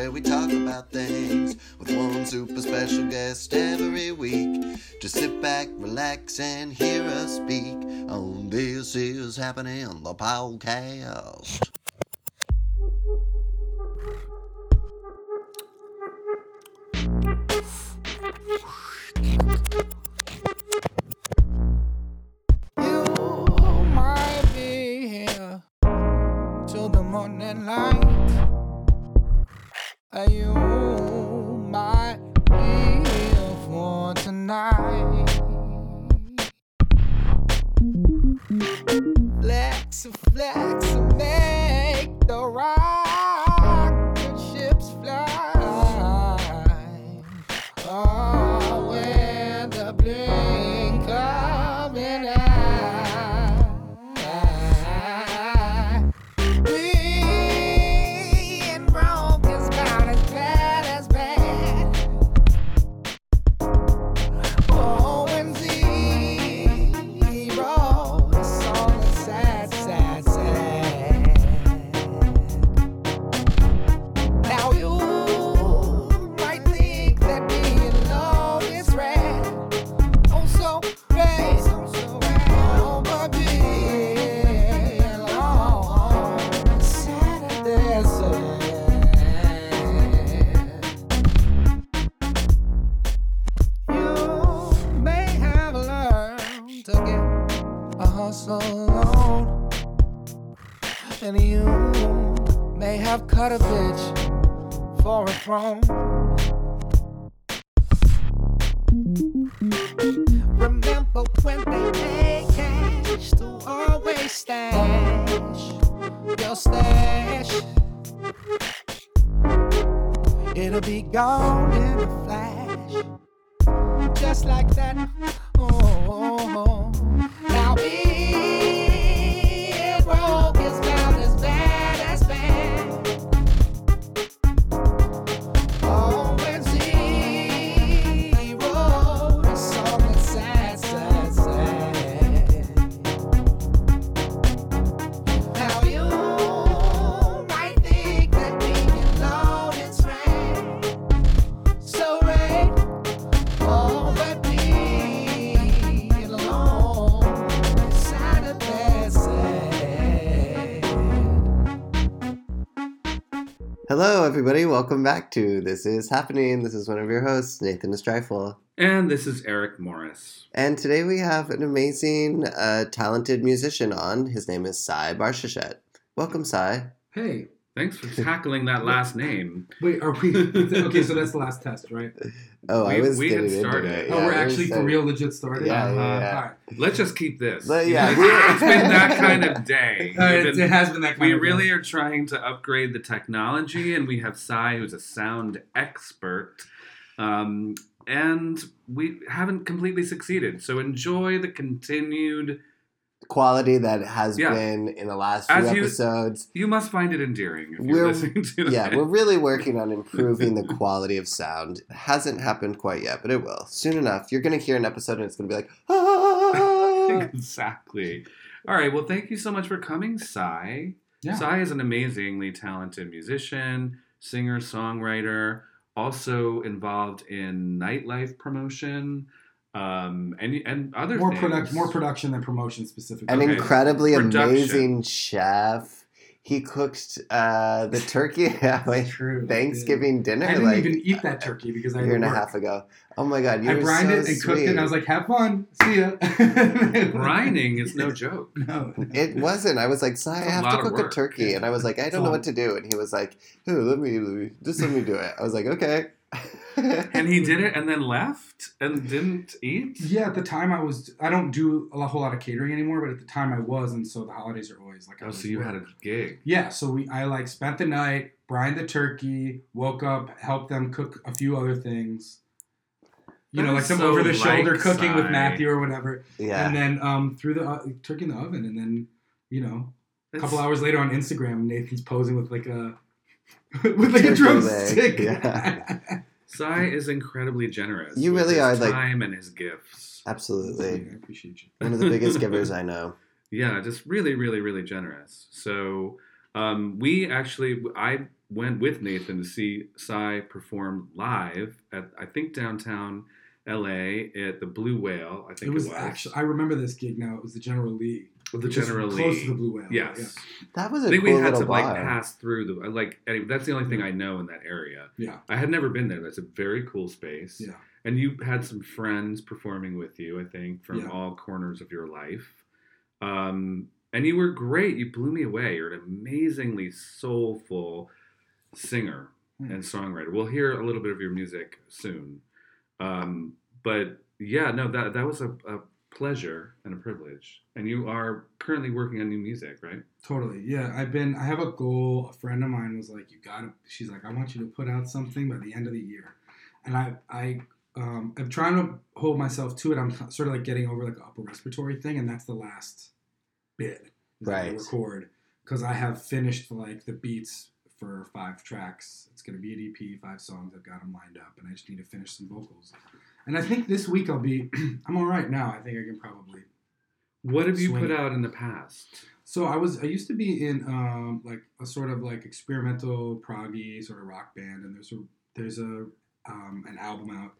where we talk about things with one super special guest every week. Just sit back, relax, and hear us speak on This Is Happening, the podcast. Throne. Remember when they pay cash to always stash your stash. It'll be gone in a flash just like that. Oh, now being everybody. Welcome back to This Is Happening. This is one of your hosts, Nathan Streifel. And this is Eric Morris. And today we have an amazing, uh, talented musician on. His name is Sai Barshachet. Welcome, Sai. Hey, Thanks for tackling that last name. wait, are we okay? So that's the last test, right? Oh, I We- was we getting had into started. it. oh, Yeah, we're we actually for real, legit started. Yeah, yeah, Uh-huh. yeah. All right. Let's just keep this. But yeah, it's, it's been that kind of day. All right, We've it, been- it has been that kind of day. we of really are trying to upgrade the technology, and we have Sai, who's a sound expert. Um, and we haven't completely succeeded. So enjoy the continued. Quality that has Yeah. been in the last few As you- episodes. You must find it endearing if you're We're- listening to Yeah, it. we're really working on improving the quality of sound. It hasn't happened quite yet, but it will. Soon enough, you're going to hear an episode and it's going to be like, ah! exactly. All right. Well, thank you so much for coming, Sai. Yeah. Sai is an amazingly talented musician, singer, songwriter, also involved in nightlife promotion, um, and and other more things. production, more production than promotion specifically. An Okay. incredibly Production. amazing chef. He cooked uh, the turkey at my True. Thanksgiving dinner I didn't like even eat that turkey because I a had year to and a half ago. Oh my god, you I were brined so it and cooked it, and I was like, "Have fun, see ya." Grinding is no joke. No, It wasn't. I was like, Si, I have to cook a work. turkey, and I was like, I don't know what to do, and he was like, Oh, let me, let me just let me do it. I was like, okay. And he did it and then left and didn't eat. Yeah, at the time I was. I don't do a whole lot of catering anymore, but at the time I was, and so the holidays are always like. I Oh, so you with- had a gig. Yeah, so we I like spent the night, brined the turkey, woke up, helped them cook a few other things. You That know, like some so over the shoulder like cooking with Matthew or whatever, yeah. and then um threw the uh, turkey in the oven, and then you know a couple hours later on Instagram, Nathan's posing with like a with like Turkey a drumstick. yeah. Sai is incredibly generous. You with really his are, like- time and his gifts. Absolutely. I appreciate you. One of the biggest givers I know. Yeah, just really, really, really generous. So Um, we actually, I went with Nathan to see Sai perform live at I think downtown L.A. at the Blue Whale. I think It was, actually. I remember this gig now. It was the General Lee. The which is close to the Blue Whale. Yes. That was I a think cool we had little to like bar. pass through the like. Anyway, that's the only thing I know in that area. Yeah. I had never been there. That's a very cool space. Yeah. And you had some friends performing with you, I think, from Yeah. all corners of your life. Um, and you were great. You blew me away. You're an amazingly soulful singer Hmm. and songwriter. We'll hear a little bit of your music soon. Um, but yeah, no, that that was a, a pleasure and a privilege. And you are currently working on new music, right? Totally. Yeah. I've been, I have a goal. A friend of mine was like, you gotta, she's like, I want you to put out something by the end of the year. And I, I, um, I'm trying to hold myself to it. I'm sort of like getting over like an upper respiratory thing. And that's the last bit Right. record because I have finished like the beats for five tracks. It's going to be an EP, five songs. I've got them lined up and I just need to finish some vocals. And I think this week I'll be, I'm all right now. I think I can probably What have you put it. out in the past? So I was I used to be in um, like a sort of like experimental proggy sort of rock band, and there's a there's a um, an album out.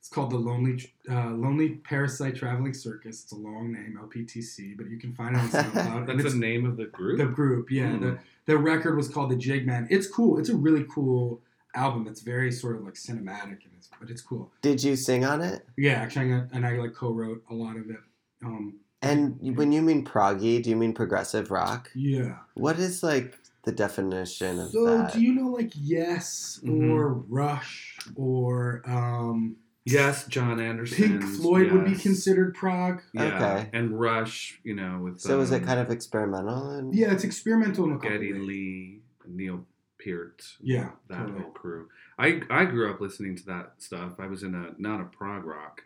It's called the Lonely uh, Lonely Parasite Traveling Circus. It's a long name, LPTC, but you can find it on SoundCloud. That's the name of the group. the group, yeah. Hmm. The the record was called the Jig Man. It's cool. It's a really cool album. It's very sort of like cinematic, and it's but it's cool. Did you sing on it? Yeah, actually, I got, and I like co-wrote a lot of it. Um, And you- when you mean proggy, do you mean progressive rock? yeah. What is like the definition of So, that? do you know like Yes Mhm. or Rush or um, yes, Jon Anderson. Pink Floyd would be considered prog? Yeah. Okay. And Rush, you know, with so is it um, kind of experimental? And Yeah, it's experimental in a couple Geddy ways. Lee, Neil Peart, Yeah, that totally. whole crew. I I grew up listening to that stuff. I was in a not a prog rock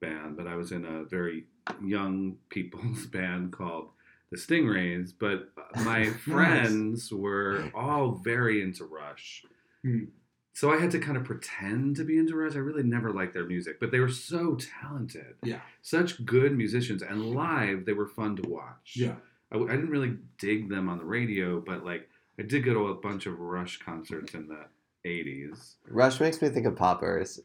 band, but I was in a very young people's band called the Stingrays. But my friends were all very into Rush. Hmm. So I had to kind of pretend to be into Rush. I really never liked their music, but they were so talented. Yeah. Such good musicians. And live, they were fun to watch. Yeah, I, I didn't really dig them on the radio, but like I did go to a bunch of Rush concerts in the 80s. Rush makes me think of poppers.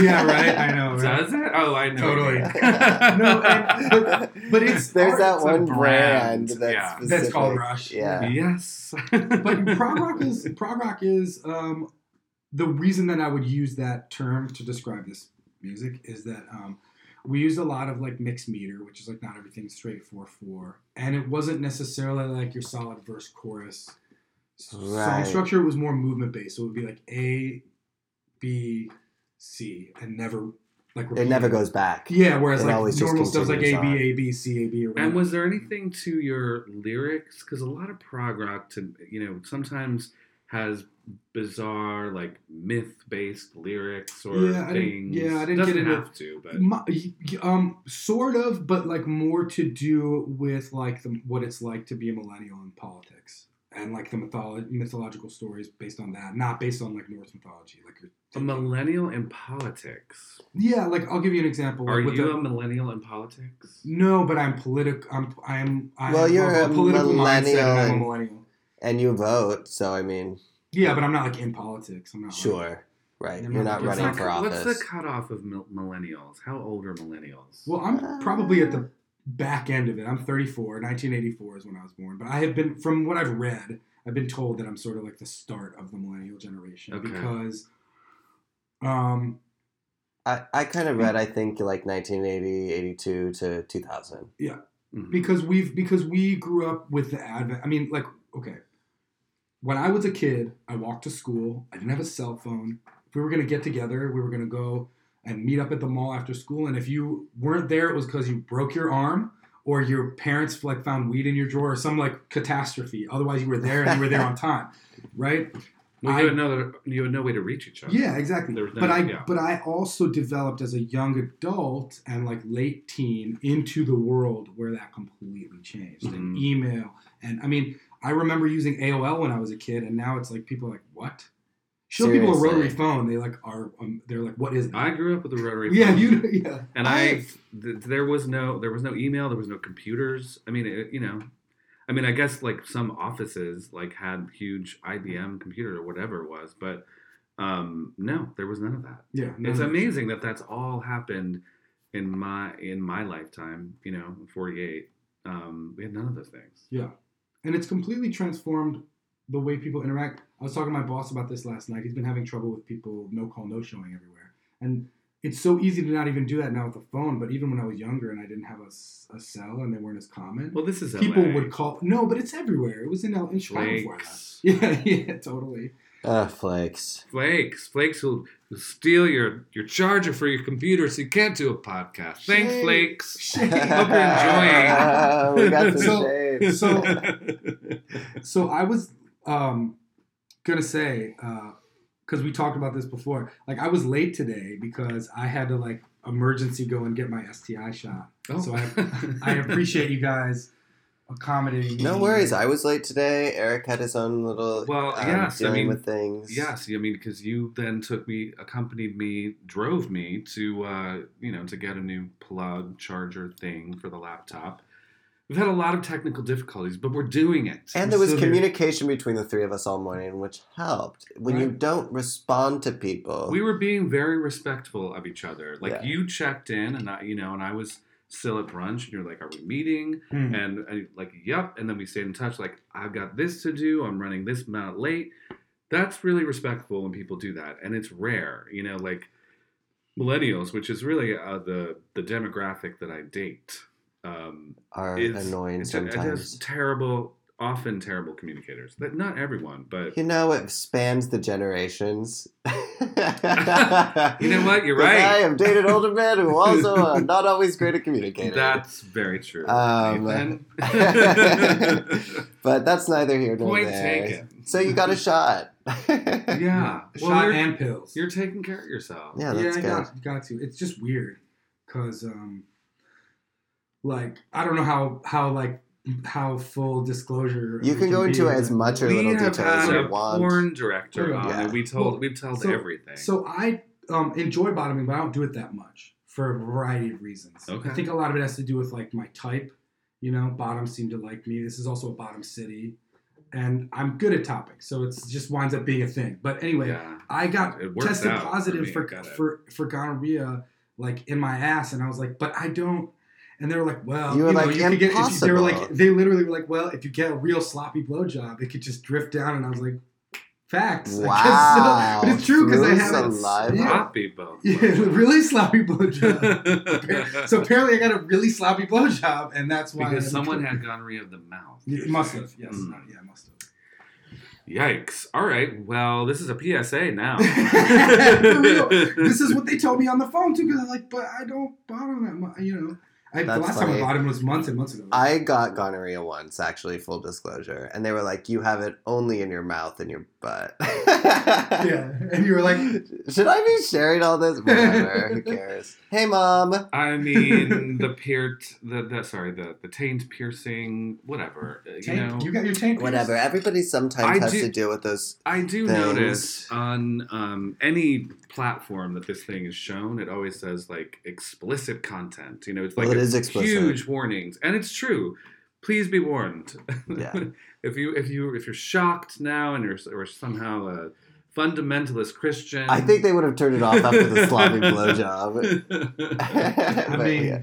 yeah, right. I know. Right? Does it? Oh, I know. Totally. no, No, and- but- but it's there's art, that it's one brand, brand, that's yeah. That's called Rush. Yeah. Yes. But prog rock is prog rock is um, the reason that I would use that term to describe this music is that um, we used a lot of like mixed meter, which is like not everything straight four four, and it wasn't necessarily like your solid verse chorus. S- Song Right. structure was more movement based, so it would be like A, B, C, and never like It never goes back. Yeah, whereas It like always just normal stuff's like A continues B on. A B C A B or whatever. and was there anything to your lyrics? Because a lot of prog rock, to you know, sometimes has bizarre like myth-based lyrics or Yeah, I didn't- things. yeah, I didn't Doesn't get into- have to, but My- um, sort of, but like more to do with like the, what it's like to be a millennial in politics and like the mytholo- mythological stories based on that, not based on like Norse mythology. Like, you're a millennial in politics. yeah, like I'll give you an example. Are with you the- a millennial in politics? no, but I'm political. I'm I'm I Well, you're a, a political mindset. And I'm a millennial millennial. And you vote, so I mean, Yeah, but I'm not like in politics. I'm not. like- sure, right? You're You're not not like- running What's for the, office. What's the cutoff of millennials? How old are millennials? Well, I'm probably at the back end of it. I'm 34. 1984 is when I was born. But I have been, from what I've read, I've been told that I'm sort of like the start of the millennial generation Okay. because, um, I, I kind of read, I think, like 1980, 82 to 2000. Mhm. because we've because we grew up with the advent. I mean, like, okay, when I was a kid, I walked to school. I didn't have a cell phone. If we were gonna get together, we were gonna go and meet up at the mall after school. And if you weren't there, it was because you broke your arm or your parents like found weed in your drawer or some like catastrophe. Otherwise, you were there and you were there on time, right? well, I- you had no you had no way to reach each other. Yeah, exactly. No- but I yeah. but I also developed as a young adult and like late teen into the world where that completely changed. And Mhm. email and I mean, I remember using AOL when I was a kid, and now it's like people are like, what? Show people a rotary phone, they like are um, they're like, what is that? I grew up with a rotary. Phone. Yeah, you yeah. and I, th- there was no there was no email, there was no computers. I mean, it, you know, I mean, I guess like some offices like had huge IBM computer or whatever it was, but um, no, there was none of that. Yeah, It's amazing that that's all happened in my in my lifetime. You know, 48. Um, we had none of those things. Yeah, and it's completely transformed the way people interact. I was talking to my boss about this last night. He's been having trouble with people no call, no showing everywhere, and it's so easy to not even do that now with the phone. But even when I was younger and I didn't have a, a cell and they weren't as common, Well, this is people LA. would call. No, but it's everywhere. It was in L in Chicago before that. Flakes. Yeah, yeah, totally. Ah, flakes. Flakes. Flakes will will steal your, your charger for your computer so you can't do a podcast. Thanks, Flakes. Shame. Hope you're enjoying. we got some So- shade. so- So I was um, gonna say because we talked about this before. Like I was late today because I had to like emergency go and get my STI shot. Oh. So I I appreciate you guys accommodating. No me. worries. I was late today. Eric had his own little Well, um, yes, I dealing mean, with things. Yes, I mean because you then took me, accompanied me, drove me to uh, you know to get a new plug charger thing for the laptop. We've had a lot of technical difficulties, but we're doing it. And there was So there- communication between the three of us all morning, which helped. When you don't respond to people, we were being very respectful of each other. Like Yeah. you checked in, and I, you know, and I was still at brunch, and you're like, "Are we meeting?" Hmm. And I, like, "Yep." And then we stayed in touch. Like, I've got this to do. I'm running this amount late. That's really respectful when people do that, and it's rare. You know, like millennials, which is really uh, the the demographic that I date. Um, are is annoying it's- it has sometimes. terrible, often terrible communicators. But not everyone, but You know, it spans the generations. you know what? You're right. I have dated older men who also are not always great at communicating. that's very true. Um, but that's neither here nor Point there. taken. So you got a shot. yeah. Well, shot you're, and pills. you're taking care of yourself. Yeah, yeah, that's I good. got, got to. It's just weird because, um, like, I don't know how how like how full disclosure You we can go into but- as much or we little have detail as you a want. porn director on, Yeah. and we told Well, we've told so- everything. So I um, enjoy bottoming, but I don't do it that much for a variety of reasons. Okay. I think a lot of it has to do with like my type. You know, bottoms seem to like me. This is also a bottom city, and I'm good at topics, so it just winds up being a thing. But anyway, yeah. I got tested out for positive for for, for gonorrhea, like in my ass, and I was like, but I don't. And they were like, well, You were know, like, you could get. If you, they were like, they literally were like, well, if you get a real sloppy blowjob, it could just drift down. And I was like, facts. I guess so. Wow. But it's true because I haven't. saliva? Yeah, Sloppy both. yeah, really sloppy blowjob. so apparently, I got a really sloppy blowjob, and that's why. because someone had gonorrhea of the mouth. It must have. Yes. Mm. uh, yeah, must have. Yikes! All right. Well, this is a PSA now. For real. this is what they told me on the phone too. Because I'm like, but I don't bottom that much. You know, I, the That's last time I I bottomed was months and months ago. I got gonorrhea once, actually, full disclosure. And they were like, you have it only in your mouth and your butt. yeah, and you were like, Should I be sharing all this? Whatever. Who cares? Hey, mom. I mean, the peert, the, the sorry, the the taint piercing, whatever. uh, You know, you got your tank. Whatever. Everybody sometimes I has do- to deal with those. I do things. notice on um, any platform that this thing is shown, it always says like explicit content. You know, it's like Well, it a is explicit. huge warnings, and it's true. Please be warned. Yeah. if you if you if you're shocked now and you're or somehow a fundamentalist Christian, I think they would have turned it off after the sloppy blowjob. I But, mean, yeah.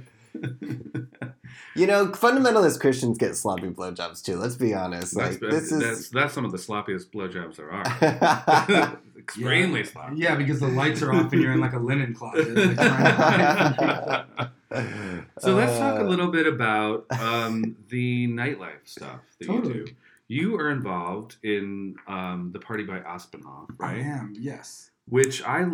You know, fundamentalist Christians get sloppy blowjobs too. Let's be honest. that's, Like that's, this is. that's some of the sloppiest blowjobs there are. Extremely sloppy. Yeah, because the lights are off and you're in like a linen closet. Like, trying to hide. So let's talk a Uh, little bit about um, the nightlife stuff that Totally. you do. You are involved in um, the party by Aspenhoff, right? I am. Yes. Which I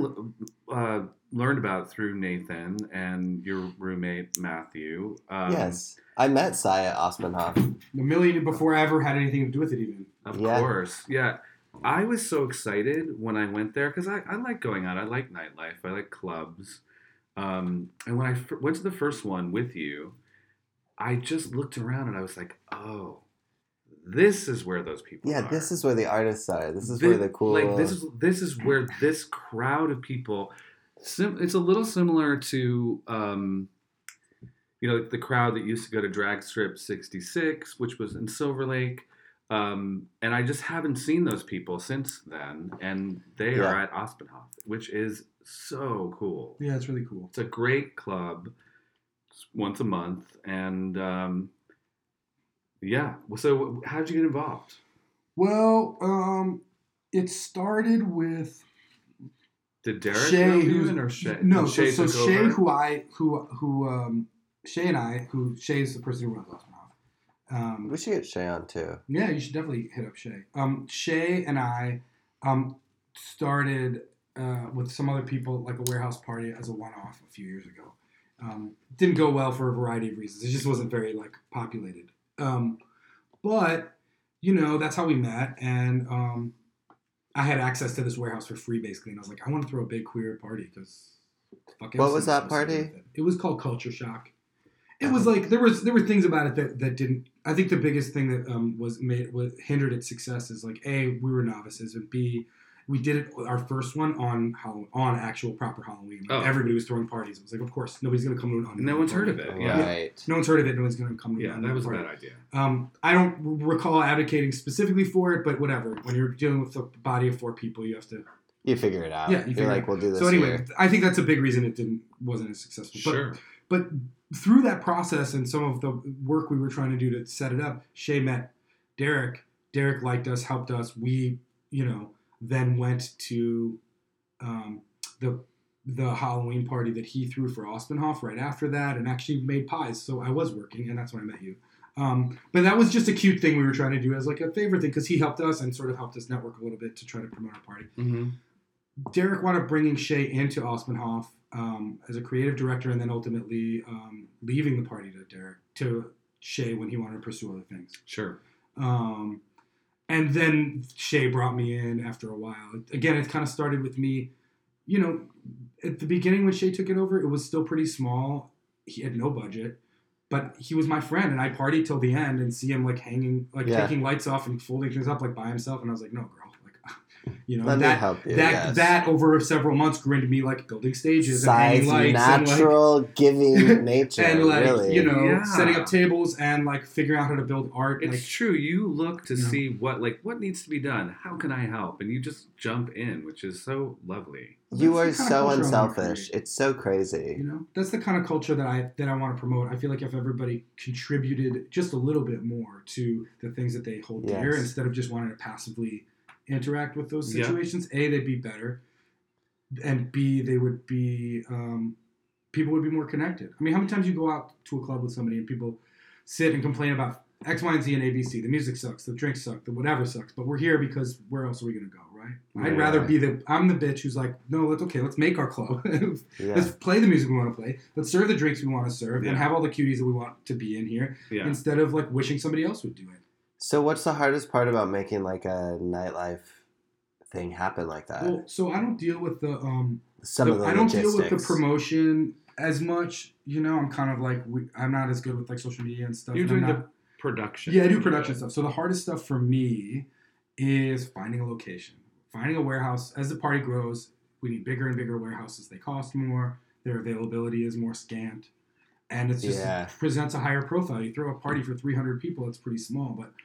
uh, learned about through Nathan and your roommate Matthew. Um, yes, I met Saya Osmanhoff. A million before I ever had anything to do with it, even. Of Yeah. course. Yeah. I was so excited when I went there because I, I like going out. I like nightlife. I like clubs. Um, and when I f- went to the first one with you, I just looked around and I was like, oh, this is where those people Yeah, are. this is where the artists are. This is where the cool. Like this is this is where this crowd of people. Sim- it's a little similar to, um, you know, the crowd that used to go to Drag Strip 66, which was in Silver Lake. Um, and I just haven't seen those people since then. And they Yeah. are at Ospenhof, which is so cool. Yeah, it's really cool. It's a great club it's once a month. And um, yeah. So, how did you get involved? Well, um, it started with Did Derek Shay, know who's in, or Shay? no, and so, Shay so Shay, over? who I who who um Shay and I, who Shay is the person who runs Osmonov. Um, We should get Shay on too. yeah, you should definitely hit up Shay. Um, Shay and I um started uh, with some other people like a warehouse party as a one-off a few years ago. Um, didn't go well for a variety of reasons. It just wasn't very like populated. Um, but you know that's how we met, and um, I had access to this warehouse for free basically, and I was like, I want to throw a big queer party because. What was that party? It. it was called Culture Shock. It was like there was there were things about it that, that didn't. I think the biggest thing that um, was made was hindered its success is like a we were novices and b we did it our first one on Hall- on actual proper Halloween. Like, Oh. Everybody was throwing parties. It was like, of course, nobody's gonna come to an undead No one's heard of it. Yeah. Right. No one's heard of it. No one's gonna come to Yeah, an that undead was a bad idea. Um, I don't recall advocating specifically for it, but whatever. When you're dealing with a body of four people, you have to. You figure it out. Yeah, you You're figure it like, we'll do this So anyway, here. I think that's a big reason it didn't wasn't as successful. But Sure. but through that process and some of the work we were trying to do to set it up, Shay met Derek. Derek liked us, helped us. We, you know, then went to um, the the Halloween party that he threw for Ospenhof right after that, and actually made pies. So I was working, and that's when I met you. Um, but that was just a cute thing we were trying to do as like a favorite thing because he helped us and sort of helped us network a little bit to try to promote our party. Mm-hmm. Derek wound up bringing Shay into Ospenhof um, as a creative director, and then ultimately um, leaving the party to Derek to Shay when he wanted to pursue other things. Sure. Um, and then Shay brought me in after a while. Again, it kind of started with me. You know, at the beginning when Shay took it over, it was still pretty small. He had no budget, but he was my friend, and I partied till the end and see him like hanging, like Yeah. taking lights off and folding things up like by himself. And I was like, no, girl, you know, Let me that help you. that yes. that over several months grew into me like building stages and size, hanging lights and like natural, giving nature. and like really. you know Yeah. setting up tables and like figuring out how to build art. It's like true. You look to You know. see what like what needs to be done. How can I help? And you just jump in, which is so lovely. you are That's the so culture I wanna unselfish. It's so crazy. you know that's the kind of culture that I that I want to promote. I feel like if everybody contributed just a little bit more to the things that they hold dear instead of just wanting to passively interact with those Yeah. situations, a they'd be better, and b they would be um, people would be more connected. I mean, how many times you go out to a club with somebody and people sit and complain about X, Y, and Z and ABC. The music sucks, the drinks suck, the whatever sucks. But we're here because where else are we gonna go, right? I'd rather be the I'm the bitch who's like, no, let's okay, let's make our club. Yeah. Let's play the music we want to play. Let's serve the drinks we want to serve, Yeah. and have all the cuties that we want to be in here, Yeah. instead of like wishing somebody else would do it. So, what's the hardest part about making like a nightlife thing happen like that? Well, so I don't deal with the um, Some the- of the I don't logistics. deal with the promotion as much. You know, I'm kind of like we, I'm not as good with like social media and stuff. You're doing not- the production. Yeah, I do production stuff. So the hardest stuff for me is finding a location, finding a warehouse. As the party grows, we need bigger and bigger warehouses. They cost more. Their availability is more scant, and it's just Yeah. presents a higher profile. You throw a party for 300 people, it's pretty small, but it's-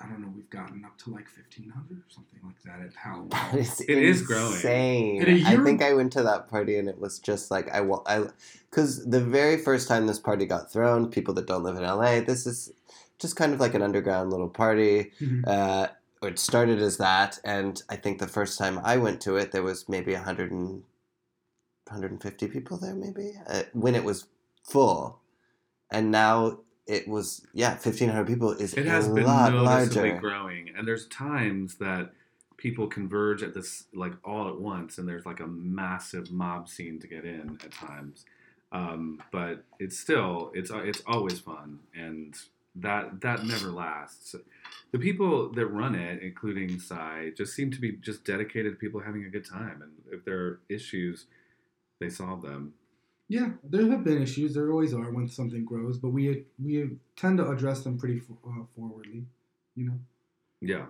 I don't know. We've gotten up to like 1,500 or something like that at Halloween. It is growing. insane. I think I went to that party and it was just like I wa- I because the very first time this party got thrown, people that don't live in LA, this is just kind of like an underground little party. Mhm. Uh, it started as that, and I think the first time I went to it, there was maybe 100 and, 150 people there, maybe uh, when it was full, and now it was yeah, 1,500 people is It has a been lot noticeably larger. growing, and there's times that people converge at this like all at once, and there's like a massive mob scene to get in at times. Um, but it's still it's it's always fun, and that that never lasts. The people that run it, including Sai, just seem to be just dedicated to people having a good time, and if there are issues, they solve them. Yeah, there have been issues. There always are when something grows, but we we tend to address them pretty uh, forwardly, you know, Yeah.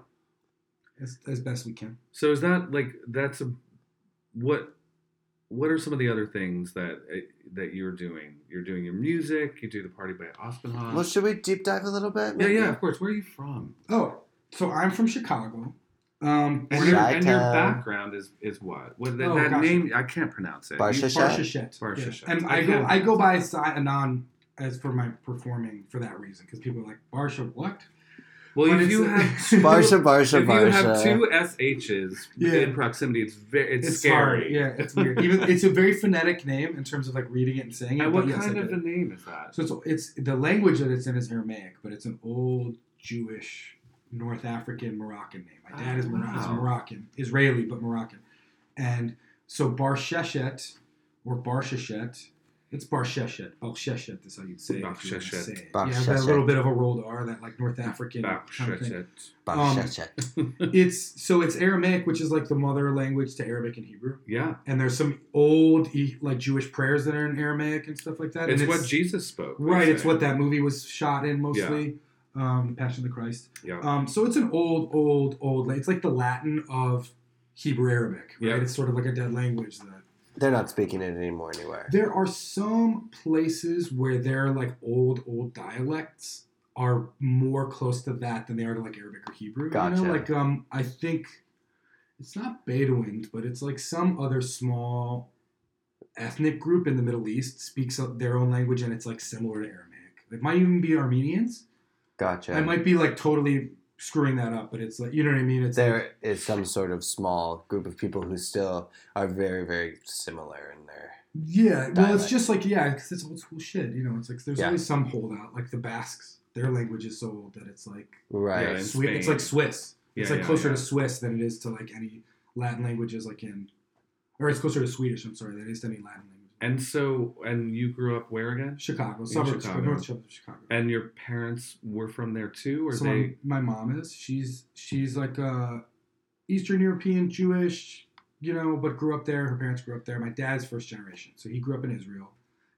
as, as best we can. So is that like that's a what what are some of the other things that uh, that you're doing? You're doing your music. You do the party by Aspenhaus. Well, should we deep dive a little bit? yeah, yeah, of course. Where are you from? Oh, so I'm from Chicago. Um, And Born your, and your background is is what? What that, Oh, that gosh. name? I can't pronounce it. Barsha- You- Shashat? Barshashet. Barshashet. And I I, go I go by Si Anon as for my performing for that reason because people are like Barsha what? Well, But if you have two, Barsha, Barsha, if you have Barsha. two shs Yeah. in proximity, it's very it's, It's scary. hard. Yeah, it's weird. Even it's a very phonetic name in terms of like reading it and saying it. And what yes, kind of a name is that? So it's, it's the language that it's in is Aramaic, but it's an old Jewish North African Moroccan name. My dad is, Oh, Mor- is. Moroccan, Israeli but Moroccan, and so Bar Sheshet or Bar Sheshet. It's Bar Sheshet. Bar Sheshet is how you'd say it. if you Bar-Sheshet. say it. Bar Yeah, that Sheshet. little bit of a rolled R, that like North African Back, kind of thing. shit. Barsha. It's so it's Aramaic, which is like the mother language to Arabic and Hebrew. Yeah, And there's some old e- like Jewish prayers that are in Aramaic and stuff like that. it's and what Jesus spoke. Right, it's what that movie was shot in mostly. Um, Passion of the Christ. Yeah. Um, so it's an old, old, old. It's like the Latin of Hebrew Arabic, right? Yeah. It's sort of like a dead language. That They're not speaking it anymore anywhere. there are some places where their like old, old dialects are more close to that than they are to like Arabic or Hebrew. You Gotcha. know, like um, I think it's not Bedouins, but it's like some other small ethnic group in the Middle East speaks their own language, and it's like similar to Aramaic. It might even be Armenians. Gotcha. I might be like totally screwing that up, but it's like you know what I mean. It's like, there is some sort of small group of people who still are very, very similar in their. yeah. Well, it's just like yeah, because it's old school shit. You know, it's like there's Yeah. always some holdout. Like the Basques, their language is so old that it's like Right. Yeah, in Swe- it's like Swiss. It's like yeah, closer yeah. to Swiss than it is to like any Latin languages, like in, or it's closer to Swedish. I'm sorry, than it is to any Latin language. And so, and you grew up where again? Chicago, suburbs, Chicago. north suburbs of Chicago. And your parents were from there too, or so they? my, my mom is she's she's like a Eastern European Jewish, you know, but grew up there. Her parents grew up there. My dad's first generation, so he grew up in Israel.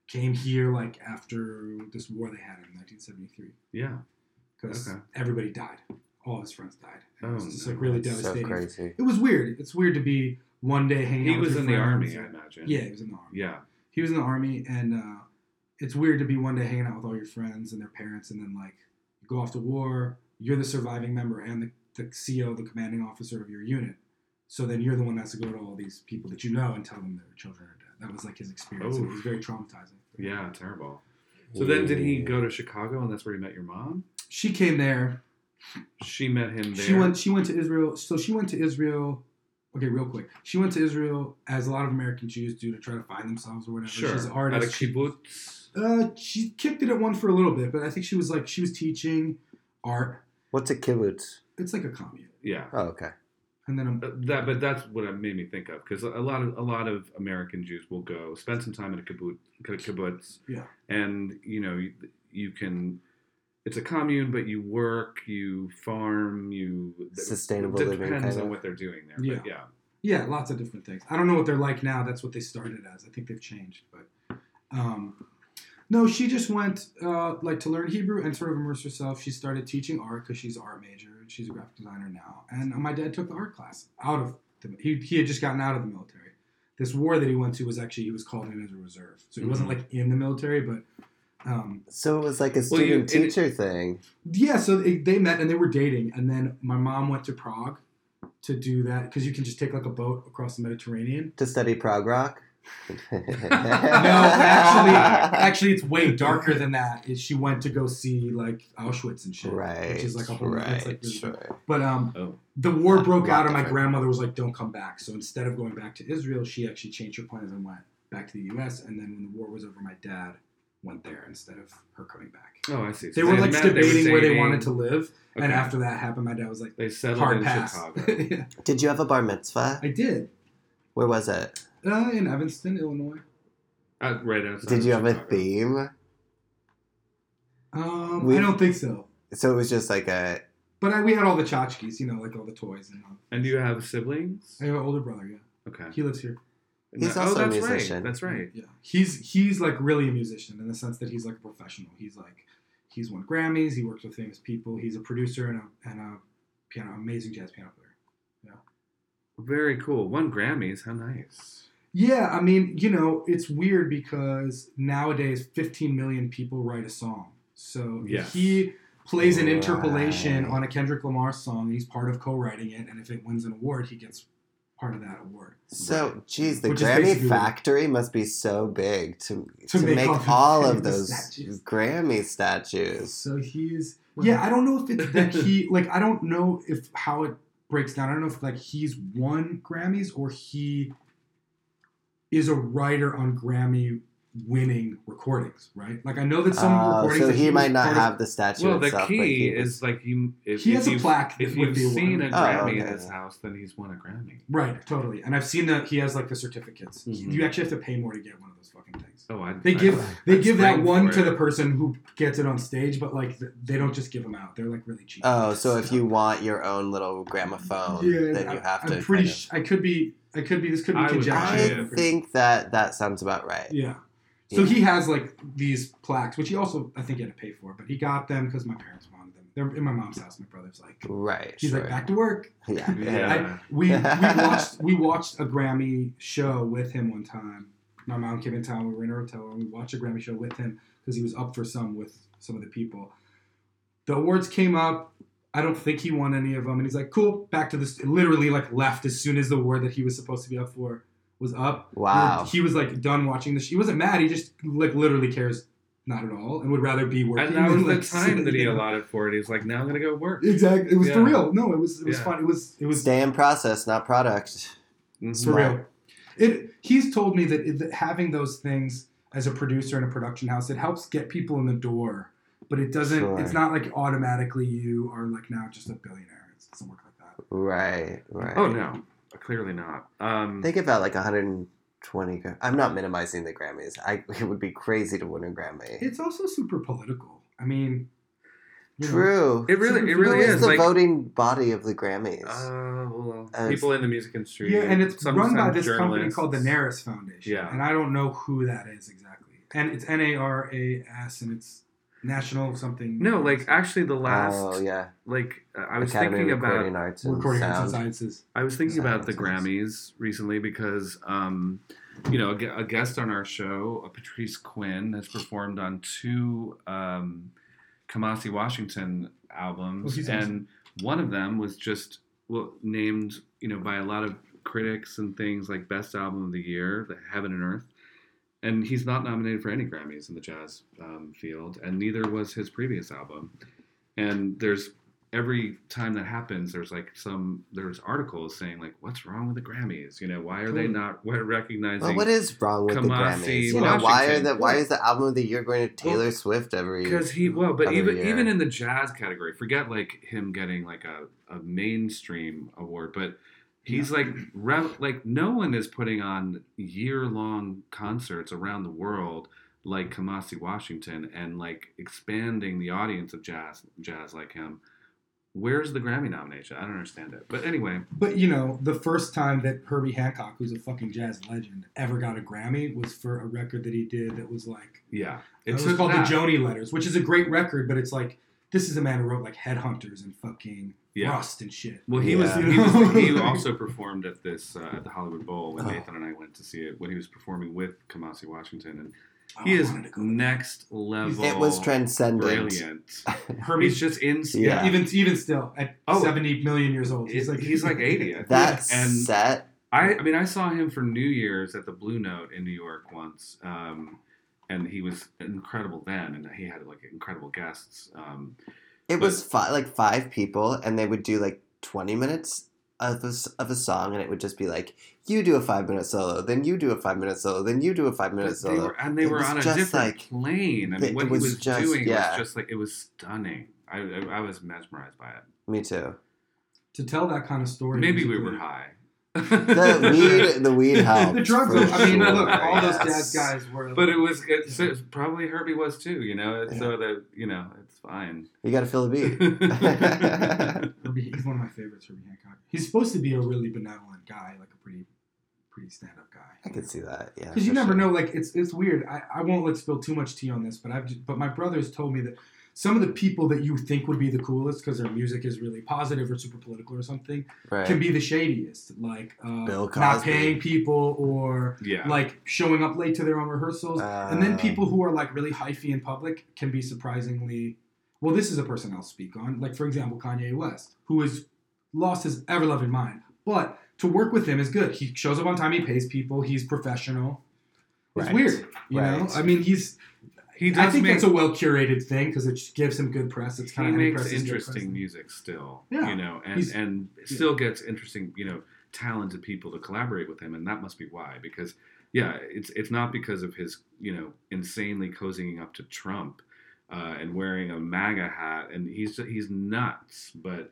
Came here like after this war they had in 1973 Yeah. because Okay. everybody died. All his friends died. It oh, was Oh, just like really So devastating. crazy. It was weird. It's weird to be one day hanging He was in the army, I imagine. Yeah, he was in the army. Yeah. He was in the army, and uh, it's weird to be one day hanging out with all your friends and their parents, and then like go off to war. You're the surviving member and the, the CO, the commanding officer of your unit. So then you're the one that has to go to all these people that you know and tell them their children are dead. That was like his experience. and It was very traumatizing. Yeah. Terrible. So then, did he go to Chicago, and that's where he met your mom? She came there. She met him there. She went. She went to Israel. So she went to Israel. Okay, real quick. She went to Israel as a lot of American Jews do to try to find themselves or whatever. Sure. She's an At a artist. She- kibbutz. Uh, she kicked it at one for a little bit, but I think she was like she was teaching art. What's a kibbutz? It's like a commune, Yeah. Oh, okay. and then Uh, That, but that's what it made me think of because a lot of a lot of American Jews will go spend some time at a kibbutz, kibbutz Yeah. and you know you, you can. It's a commune, but you work, you farm, you Sustainable living. it living, Depends on of. what they're doing there. Yeah. But yeah. yeah, lots of different things. I don't know what they're like now. That's what they started as. I think they've changed, but um, no, she just went uh, like to learn Hebrew and sort of immerse herself. She started teaching art because she's an art major and she's a graphic designer now. And my dad took the art class out of the, he he had just gotten out of the military. This war that he went to was actually he was called in as a reserve, so he wasn't Mhm. like in the military, but. Um, So it was like a Well, you- student teacher thing. Yeah, so they, they met and they were dating, and then my mom went to Prague to do that because you can just take like a boat across the Mediterranean. To study Prague rock? No, actually, actually, it's way darker than that. Is she went to go see like Auschwitz and shit, right. which is like a whole. right. It's like really sure. But um, Oh. the war broke out, and my grandmother was like, "Don't come back." So instead of going back to Israel, she actually changed her plans and went back to the U.S. And then when the war was over, my dad went there instead of her coming back. Oh, I see. They So were like met, they were debating where they wanted to live, and after that happened, my dad was like, They settled "Hard in pass." Chicago. Yeah. Did you have a bar mitzvah? I did Where was it? uh, in Evanston, Illinois. Uh, right outside. Did of you have a Chicago. Um, theme? I We- don't think so. So it was just like a. But I, we had all the tchotchkes, you know, like all the toys. And all. And do you have siblings? I have an older brother. Yeah, Okay. he lives here. He's No- also a oh, that's musician. Right. That's right. Yeah, he's he's like really a musician in the sense that he's like a professional. He's like he's won Grammys. He works with famous people. He's a producer and a and a piano, amazing jazz piano player. Very cool. One Grammys. How nice. Yeah, I mean, you know, it's weird because nowadays 15 million people write a song. So Yes. he plays an interpolation Right. on a Kendrick Lamar song, he's part of co-writing it, and if it wins an award, he gets part of that award. So, geez, the Which Grammy factory must be so big to To to, make make, all all of those statues. Grammy statues. So he's yeah. I don't know if it's that he like I don't know if how it breaks down. I don't know if like he's won Grammys or he is a writer on Grammy winning recordings, right? Like I know that some Uh, recordings so that he might not part have the statue Well, the itself. but key was- is like you. If, He if has a plaque If with you've the seen a Oh, Grammy okay. in his house, then he's won a Grammy. right, totally. And I've seen that he has like the certificates. Mhm. You actually have to pay more to get one of those fucking things. Oh, I. They I- give they I'd give that one to the person who gets it on stage, but like they don't just give them out. They're like really cheap. Oh, so if you want your own little gramophone, then you have to. I'm pretty. kind of- sh- I could be. I could be. This could be I conjecture. I think that that sounds about right. Yeah. So Yeah. he has like these plaques, which he also I think he had to pay for, but he got them because my parents wanted them. They're in my mom's house. My brother's like, Right. he's sure. like back to work. Yeah. Yeah. We we watched we watched a Grammy show with him one time. My mom came in town. We were in a hotel and we watched a Grammy show with him because he was up for some with some of the people. The awards came up. I don't think he won any of them, and he's like, "Cool, back to this." Literally, like left as soon as the award that he was supposed to be up for was up. Wow. He was like done watching the. Sh- he wasn't mad. He just like literally cares not at all and would rather be working. And that was than, the like, time sitting, that he you know. allotted for it. He's like, now I'm gonna go work. Exactly. It was for real. No, it was. It was Yeah. fun. It was. It was Stay in process, not product. Mhm. for Smart. real. It. He's told me that, it, that having those things as a producer in a production house, it helps get people in the door, but it doesn't. Sure. It's not like automatically you are like now just a billionaire. It doesn't work like that. Right. Right. Oh no, clearly not. Um, They give out like 120. I'm not minimizing the Grammys. I it would be crazy to win a Grammy. It's also super political. I mean, you know, True. it really, it really is is the like. voting body of the Grammys? Uh, well, Uh, people in the music industry. Yeah, and it's run by sometimes this company called the NARAS Foundation. Yeah. And I don't know who that is exactly. And it's N A R A S and it's national something. No, like actually, the last, oh yeah, like uh, I was Academy thinking of Recording about, Arts and recording arts and sciences. I was thinking about the Grammys recently because, um, you know, a, a guest on our show, uh, Patrice Quinn, has performed on two um, Kamasi Washington Oh, albums, he's and awesome. one of them was just well named, you know, by a lot of critics and things like best album of the year, the Heaven and Earth. And he's not nominated for any Grammys in the jazz um, field, and neither was his previous album. And there's every time that happens, there's like some there's articles saying like, "What's wrong with the Grammys? You know, why are they not what, recognizing?" Well, what is wrong with the Kamasi Grammys? You know, why are the why is the album of the year going to Taylor Well, Swift every? Year? Because he well, but even year. even in the jazz category, forget like him getting like a, a mainstream award, but he's like rev, like no one is putting on year long concerts around the world like Kamasi Washington and like expanding the audience of jazz jazz like him. Where's the Grammy nomination? I don't understand it. But anyway, But you know, the first time that Herbie Hancock, who's a fucking jazz legend, ever got a Grammy was for a record that he did that was like yeah, it, was called that. the Joni Letters, which is a great record, but it's like this is a man who wrote like Headhunters and fucking Yeah. Rust and shit. Well, he Yeah. was he, was he also performed at this uh, at the Hollywood Bowl when Oh. Nathan and I went to see it when he was performing with Kamasi Washington, and Oh, he I is wanted to go. next level. it was transcendent. brilliant. Herbie's He's just in. Yeah. even even still at Oh. seventy million years old. He's like he's like eighty. I. That and set. I I mean I saw him for New Year's at the Blue Note in New York once, um, and he was incredible then, and he had like incredible guests. Um, It was fi- like five people, and they would do like twenty minutes of a, s- of a song, and it would just be like, you do a five minute solo, then you do a five minute solo, then you do a five minute they solo. were, and they It were on a just different like- plane. I it mean, what he was was just- doing yeah. was just like it was stunning. I, I I was mesmerized by it. Me too. to tell that kind of story. Maybe we were high. The weed, the weed helped. the drugs. for I mean, sure, look, all those yes. jazz guys were. But it was it's, it's probably Herbie was too, you know. It's So that you know, it's fine. You got to fill the beat. Herbie, he's one of my favorites, Herbie Hancock. He's supposed to be a really benevolent guy, like a pretty, pretty stand-up guy. I could see that. Yeah. Because you never sure. know. Like it's it's weird. I, I won't like spill too much tea on this, but I've just, but my brothers told me that some of the people that you think would be the coolest because their music is really positive or super political or something Right. can be the shadiest, like uh, Bill not paying people or Yeah. like showing up late to their own rehearsals. and then Uh. people who are like really hyphy in public can be surprisingly. Well, this is a person I'll speak on. Like for example, Kanye West, who has lost his ever loving mind, but to work with him is good. He shows up on time. He pays people. He's professional. It's Right. weird, you know. I mean, he's. He does I think make, that's a well curated thing because it gives him good press. It's kind of makes interesting music still. Yeah. You know, and He's- and still gets interesting, you know, talented people to collaborate with him, and that must be why. Because yeah, it's it's not because of his you know insanely cozying up to Trump uh, and wearing a MAGA hat, and he's he's nuts, but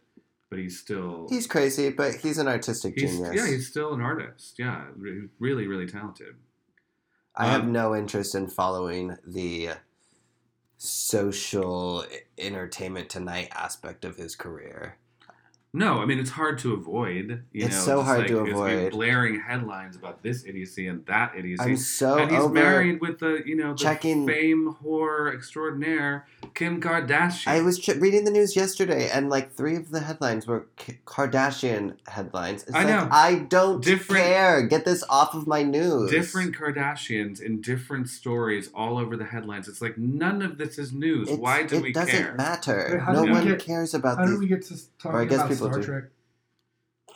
but he's still He's crazy, but he's an artistic he's genius. yeah he's still an artist. Yeah, re- really really talented. I have Um, no interest in following the social entertainment tonight aspect of his career. No, I mean it's hard to avoid. You It's know, so just hard like, to it's been avoid. blaring headlines about this idiocy and that idiocy. I'm so and he's over. married with the you know the checking- fame whore extraordinaire Kim Kardashian. I was ch- reading the news yesterday, and like three of the headlines were K- Kardashian headlines. It's I like, know. I don't Different- care. Get this off of my news. different Kardashians in different stories all over the headlines. It's like none of this is news. It's- Why do we care? it doesn't matter. No one get- cares about this. How these. did we get to Or I talking guess about people Star do. Trek?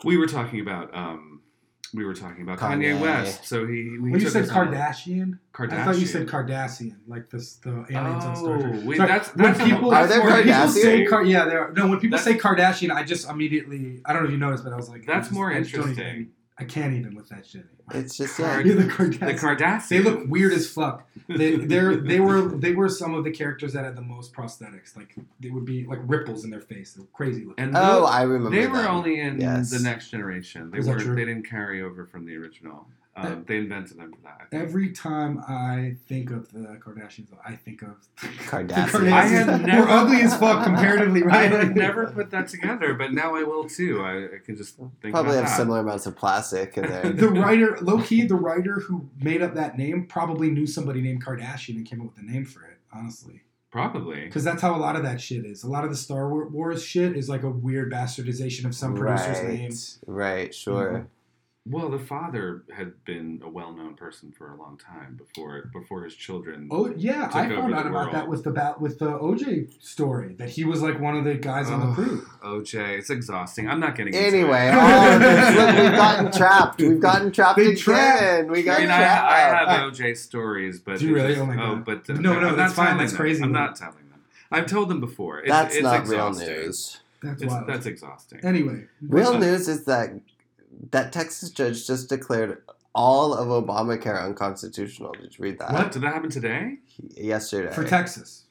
We were talking about um, we were talking about Kanye, Kanye. West. So he, he Well, you said Kardashian. Kardashian. I thought you said Cardassian, like this the aliens on Star Trek. Oh, wait, Sorry, that's, when that's a- people Are there when people say. Car- yeah, there are. No, when people That's- say Kardashian, I just immediately I don't know if you noticed, but I was like, That's just- more I just don't interesting. Even- I can't even with that shit. anymore. It's just Card- yeah. Yeah, the The Cardassians. Cardassians. They look weird as fuck. They they're, they were they were some of the characters that had the most prosthetics. Like they would be like ripples in their face. They were crazy looking. And Oh, those- I remember. They were only in Yes. the next generation. They were they didn't carry over from the original. Um, they invented them for that. I think. Every time I think of the Kardashians, I think of the Cardassians. I had never- We're ugly as fuck comparatively, I right? had never put that together, but now I will too. I, I can just think Probably about have that. similar amounts of plastic in there. the writer, low key, the writer who made up that name probably knew somebody named Kardashian and came up with the name for it. Honestly, Probably. because that's how a lot of that shit is. A lot of the Star Wars shit is like a weird bastardization of some producer's right. name. Right, sure. Well, the father had been a well-known person for a long time before before his children. Oh yeah, Took I over found out about world. that with the bat with the OJ story that he was like one of the guys on the crew. OJ, it's exhausting. I'm not getting into Anyway, it. all this, look, we've gotten trapped. We've gotten trapped They again. trapped. We got I mean, trapped. I have OJ stories, but Do you really? just- Oh my God. but uh, No, no, I'm that's fine. That's them. crazy. I'm not telling them. I've told them before. It's, That's it's not exhausting. real news. That's It's, wild. that's exhausting. anyway, Real Uh, news is that that Texas judge just declared all of Obamacare unconstitutional. Did you read that? What did that happen today? Yesterday. for Texas,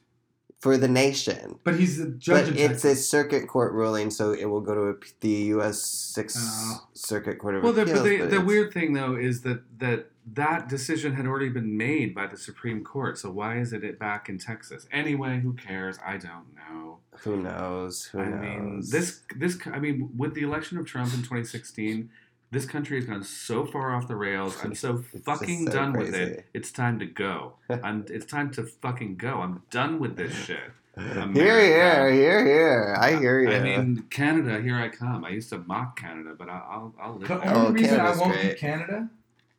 For the nation. but he's the judge But it's a circuit court ruling, so it will go to a- the U.S. Sixth Oh. Circuit Court of Well, Appeals. but the, but the weird thing though is that that that decision had already been made by the Supreme Court. So why is it back in Texas? Anyway, who cares? I don't know. Who knows? Who I knows? mean, this this I mean, with the election of Trump in 2016, this country has gone so far off the rails. I'm so fucking so done with it. It's time to go. I'm. It's time to fucking go. I'm done with this shit. Here, America. here, here, here. I hear you. I mean, Canada, here I come. I used to mock Canada, but I'll I'll, I'll live The there. Oh, only reason I won't do great. Canada,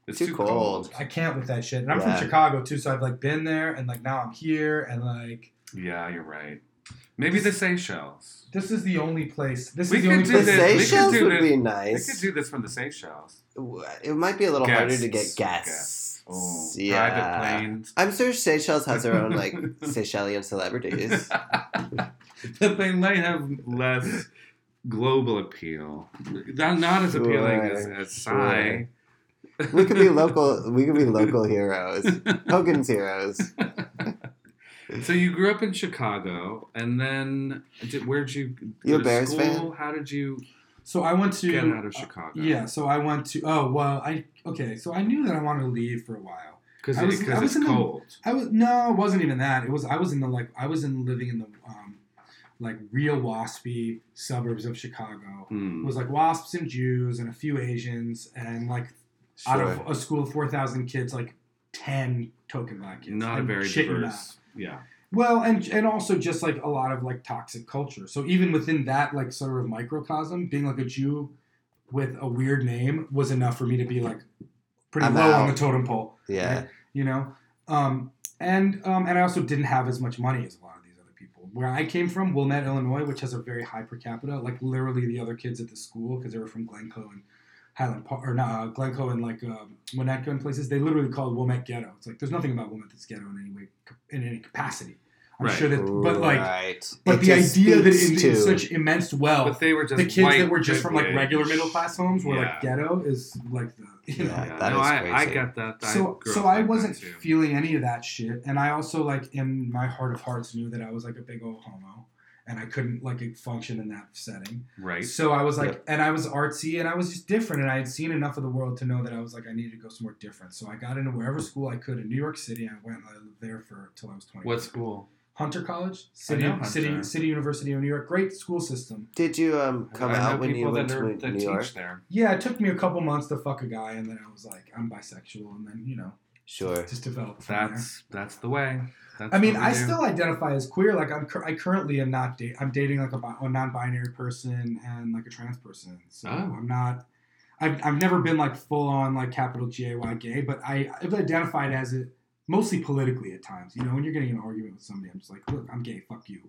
It's too cold. I can't with that shit. And I'm Yeah. from Chicago too, so I've like been there, and like now I'm here, and like Yeah, you're right. Maybe the Seychelles. this is the only place. This We is the could only do the place. this. we could Seychelles do would this. be We could do this from the Seychelles. It might be a little harder to get Guests. guests. Oh, yeah. private planes. I'm sure Seychelles has their own like Seychellian celebrities. but they might have less global appeal. Not, not as appealing as, Sure, as Sai. We could be local. We could be local heroes. Hogan's heroes. so you grew up in Chicago, and then did, where'd you go You a to Bears school? fan? How did you So I went to get out of uh, Chicago? yeah, so I went to. Oh well, I okay. So I knew that I wanted to leave for a while. because I was- I was it's in the- cold. I was no, it wasn't even that. It was I was in the like I was in living in the um like real waspy suburbs of Chicago. Hmm. It was like wasps and Jews and a few Asians and like out of a school of four thousand kids, like ten token black kids. Not a very diverse. Yeah. Well, and and also just like a lot of like toxic culture. So even within that like sort of microcosm, being like a Jew with a weird name was enough for me to be like pretty I'm low on the totem pole. Yeah. right? You know, um, and um, and I also didn't have as much money as a lot of these other people. Where I came from, Wilmette, Illinois, which has a very high per capita, like literally the other kids at the school because they were from Glencoe and Highland Park, or not uh, Glencoe and like um, Winnetka and places. They literally call it Wilmette ghetto. It's like there's nothing about Wilmette that's ghetto in any way, in any capacity. I'm Right. sure that, but like, right. but It the idea that speaks in, in such immense wealth, But they were just the kids white that were just from like regular middle class homes were like ghetto is like the you know. Yeah, Yeah, that no, is I, I get that. I so grew so I wasn't feeling any of that shit, and I also like in my heart of hearts knew that I was like a big old homo, and I couldn't like function in that setting. right. So I was like, Yep. and I was artsy, and I was just different, and I had seen enough of the world to know that I was like, I needed to go somewhere different. So I got into wherever school I could in New York City. I went, and I lived there for till I was twenty. What school? Hunter College, City, know City, City University of New York. Great school system. Did you um come I out when you people went that, to New New York? there. Yeah, it took me a couple months to fuck a guy, and then I was like, I'm bisexual, and then you know, Sure. just developed. From there. That's that's the way. That's I mean, I do. still identify as queer. Like I'm, I currently am not date. I'm dating like a, bi- a non-binary person and like a trans person. So Oh. I'm not. I've, I've never been like full on like capital G A Y gay, but I, I've identified as it mostly politically at times. You know, when you're getting an argument with somebody, I'm just like, look, I'm gay. Fuck you.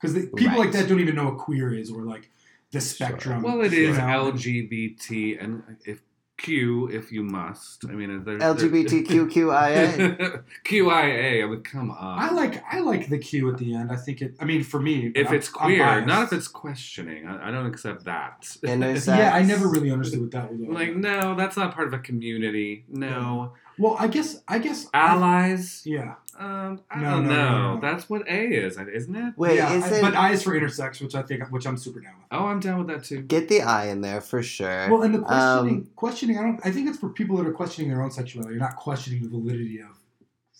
Because people Right. like that don't even know what queer is or like the spectrum. Well, it is know? LGBT and if Q if you must. I mean, there, LGBTQQIA. QIA. I mean, come on. I like I like the Q at the end. I think it. I mean, for me, if I'm- it's I'm queer, not if it's questioning. I, I don't accept that. Intersex. Yeah, I never really understood what that was. like, no, that's not part of a community. No, Well, I guess I guess I- allies. yeah, Um, I No, don't no, know. no, no, no. That's what A is, isn't it? Wait, yeah. is I- it? but I is for intersex, which I think which I'm super down with. Oh, I'm down with that too. Get the I in there for sure. Well, and the questioning, Um, questioning, I don't. I think it's for people that are questioning their own sexuality, You're not questioning the validity of.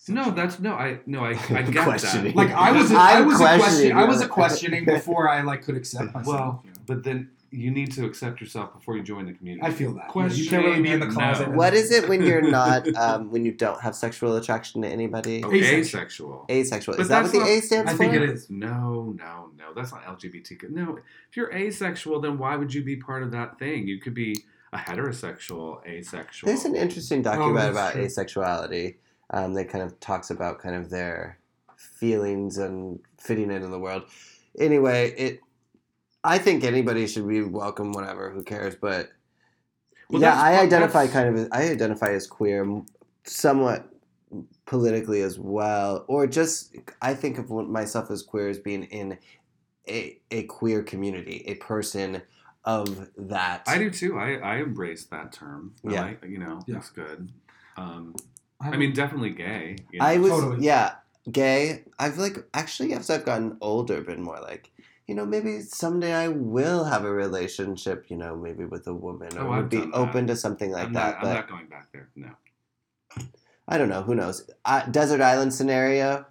No, that's no. I no. I, I get Questioning. that. Like I was, a, I'm I was a questioning question. I was a questioning before I like could accept myself. Well, you know? but then you need to accept yourself before you join the community. I feel that Question, you can't really be in the closet. no. what is it when you're not um, when you don't have sexual attraction to anybody? Oh, Asexual. asexual. Asexual. Is that what that's the not- A stands for? I for? think it is. No, no, no. That's not LGBTQ. No, if you're asexual, then why would you be part of that thing? You could be a heterosexual, asexual. There's an interesting Oh, document that's about true. asexuality um, that kind of talks about kind of their feelings and fitting into the world. Anyway, it. I think anybody should be welcome, whatever. Who cares? But Well, yeah, I identify kind of. As, I identify as queer, somewhat politically as well, or just I think of myself as queer as being in a a queer community, a person of that. I do too. I, I embrace that term. Yeah. like- you know, Yeah. it's good. Um, I, I mean, definitely gay. you know. I was Totally. yeah, gay. I've like actually as I've gotten older been more like, you know, maybe someday I will have a relationship, you know, maybe with a woman or Oh, would be done that. open to something like I'm that. Not, but I'm not going back there. No. I don't know, who knows. Uh, desert island scenario.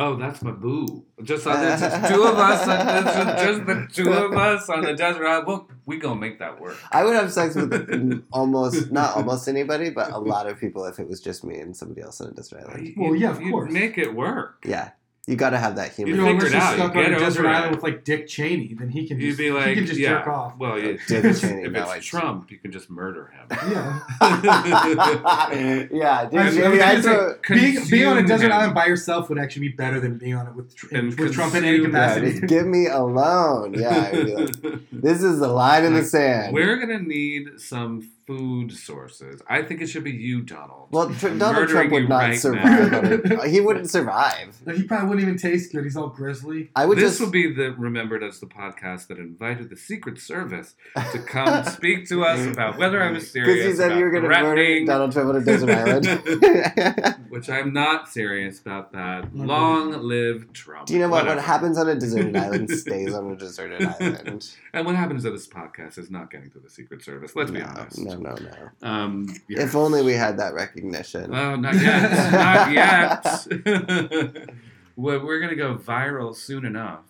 Oh, that's my boo. Just on the just two of us, on, just, just the two of us on the desert island. Well, we gonna make that work. I would have sex with almost not almost anybody, but a lot of people if it was just me and somebody else on a desert island. Well, yeah, of You'd course. Make it work. Yeah. You gotta have that you You human. know, figure unless it you're out. stuck You on a desert island with like Dick Cheney, then he can You'd just, be like, he can just yeah. jerk off. Well, yeah. Dick Cheney, if it's I- Trump, you can just murder him. Yeah. yeah, dude, I was I say, being, being on a desert him. island by yourself would actually be better than being on it with, tr- And with Trump in any consume- yeah, give me alone. Yeah, like, this is the line in the sand. We're gonna need some food sources. I think it should be you, Donald. well, tr- Donald Trump would not right survive. now. on it. He wouldn't survive. Like, he probably wouldn't even taste good. He's all grizzly. I would this just. will be the remembered as the podcast that invited the Secret Service to come speak to us about whether I was serious. Because you said about you were going to murder threatening- Donald Trump on a desert island. Which I'm not serious about that. Long live Trump. Do you know what? What happens on a deserted island stays on a deserted island. And what happens to this podcast is not getting to the Secret Service. Let's be honest. no, no, no. Um, yeah. If only we had that recognition. Oh, not yet. not yet. well, we're going to go viral soon enough.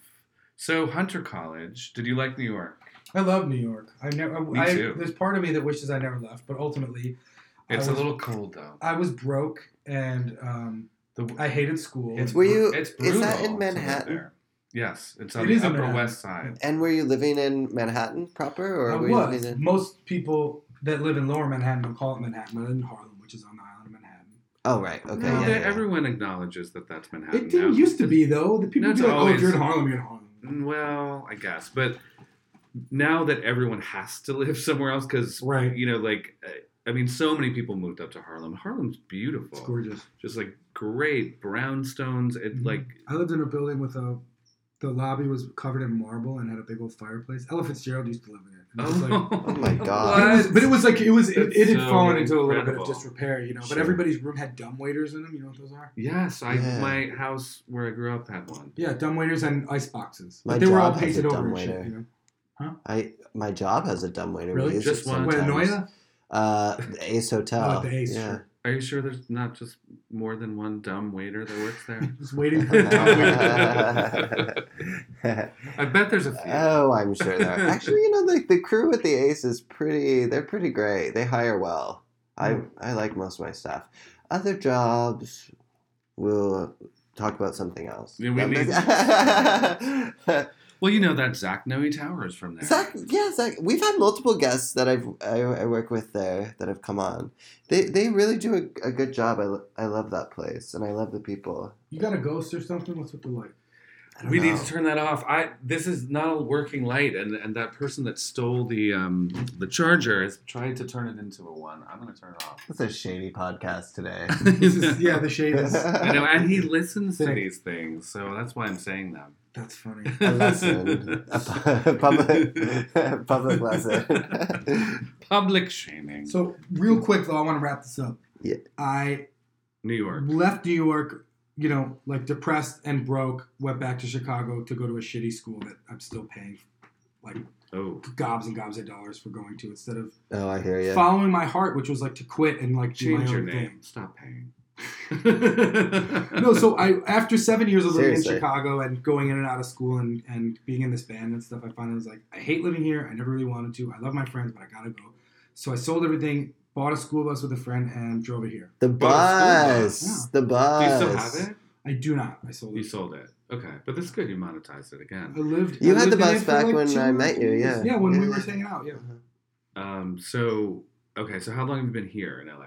So, Hunter College, did you like New York? I love New York. I never. Me I, too. There's part of me that wishes I never left, but ultimately, It's I a was, little cold, though. I was broke, and um, The, I hated school. it's Were you- bru- It's is that in brutal to live Manhattan? Yes, it's It the is Upper Manhattan. West Side. And were you living in Manhattan proper, or I were you was. living in? Most people that live in Lower Manhattan don't call it Manhattan. I live in Harlem, which is on the island of Manhattan. Oh right, okay, No, yeah, they- yeah. Everyone acknowledges that that's Manhattan. It didn't now. used to be though. The people No, be it's like, "Oh, if you're in Harlem, you're in Harlem." Mm, Well, I guess, but now that everyone has to live somewhere else, because Right. you know, like, uh, I mean, so many people moved up to Harlem. Harlem's beautiful, It's gorgeous. just like great brownstones. It Mhm. like I lived in a building with a. The lobby was covered in marble and had a big old fireplace. Ella Fitzgerald used to live in it. And it was like, Oh my God. but, it was, but it was like it was it, it had so fallen into a little bit of disrepair, you know. But everybody's room had dumb waiters in them. You know what those are? Yes, I Yeah. my house where I grew up had one. Yeah, dumb waiters and ice boxes. My But they were all job a painted over dumb and shit. waiter. You know? I my job has a dumb waiter. Really? We Just one? What, sometimes. Noya? Uh, the Ace Hotel. Oh, the Ace, Yeah. Sure. Are you sure there's not just more than one dumb waiter that works there? Just waiting for the dumb waiter. I bet there's a few. oh, I'm sure there. Are. Actually, you know, the the crew at the Ace is pretty. They're pretty great. They hire well. I Hmm. I like most of my staff. Other jobs, we'll talk about something else. Yeah, we need- Zach, well, you know that Zach Noe Tower is from there. Zach, yeah, Zach. We've had multiple guests that I've I, I work with there that have come on. They they really do a, a good job. I, lo- I love that place and I love the people. You got a ghost or something? What's with the light? I don't We need to turn that off. I this is not a working light, and and that person that stole the um the charger has tried to turn it into a one. I'm gonna turn it off. It's a shady podcast today. This is, yeah, the shade is. I know, and he listens to these things, so that's why I'm saying them. That's funny. a lesson, a pu- public, public lesson. Public shaming. So, real quick though, I want to wrap this up. Yeah. I New York. left New York, you know, like depressed and broke. Went back to Chicago to go to a shitty school that I'm still paying like Oh, gobs and gobs of dollars for going to instead of oh, I hear you. following my heart, which was like to quit and like do my change own your name. thing. Stop paying. No, so I after seven years of living Seriously. in Chicago and going in and out of school and, and being in this band and stuff, I finally was like, I hate living here. I never really wanted to. I love my friends, but I gotta go. So I sold everything, bought a school bus with a friend, and drove it here. the Bought a bus, school the Do bus. you still have it? I do not. I sold You it. sold it. Okay, but that's good. You monetized it again. I again. lived. You I had the lived in bus back like, when I met you, years. yeah. Yeah, when we were hanging out. Yeah. Um. So okay. So how long have you been here in LA?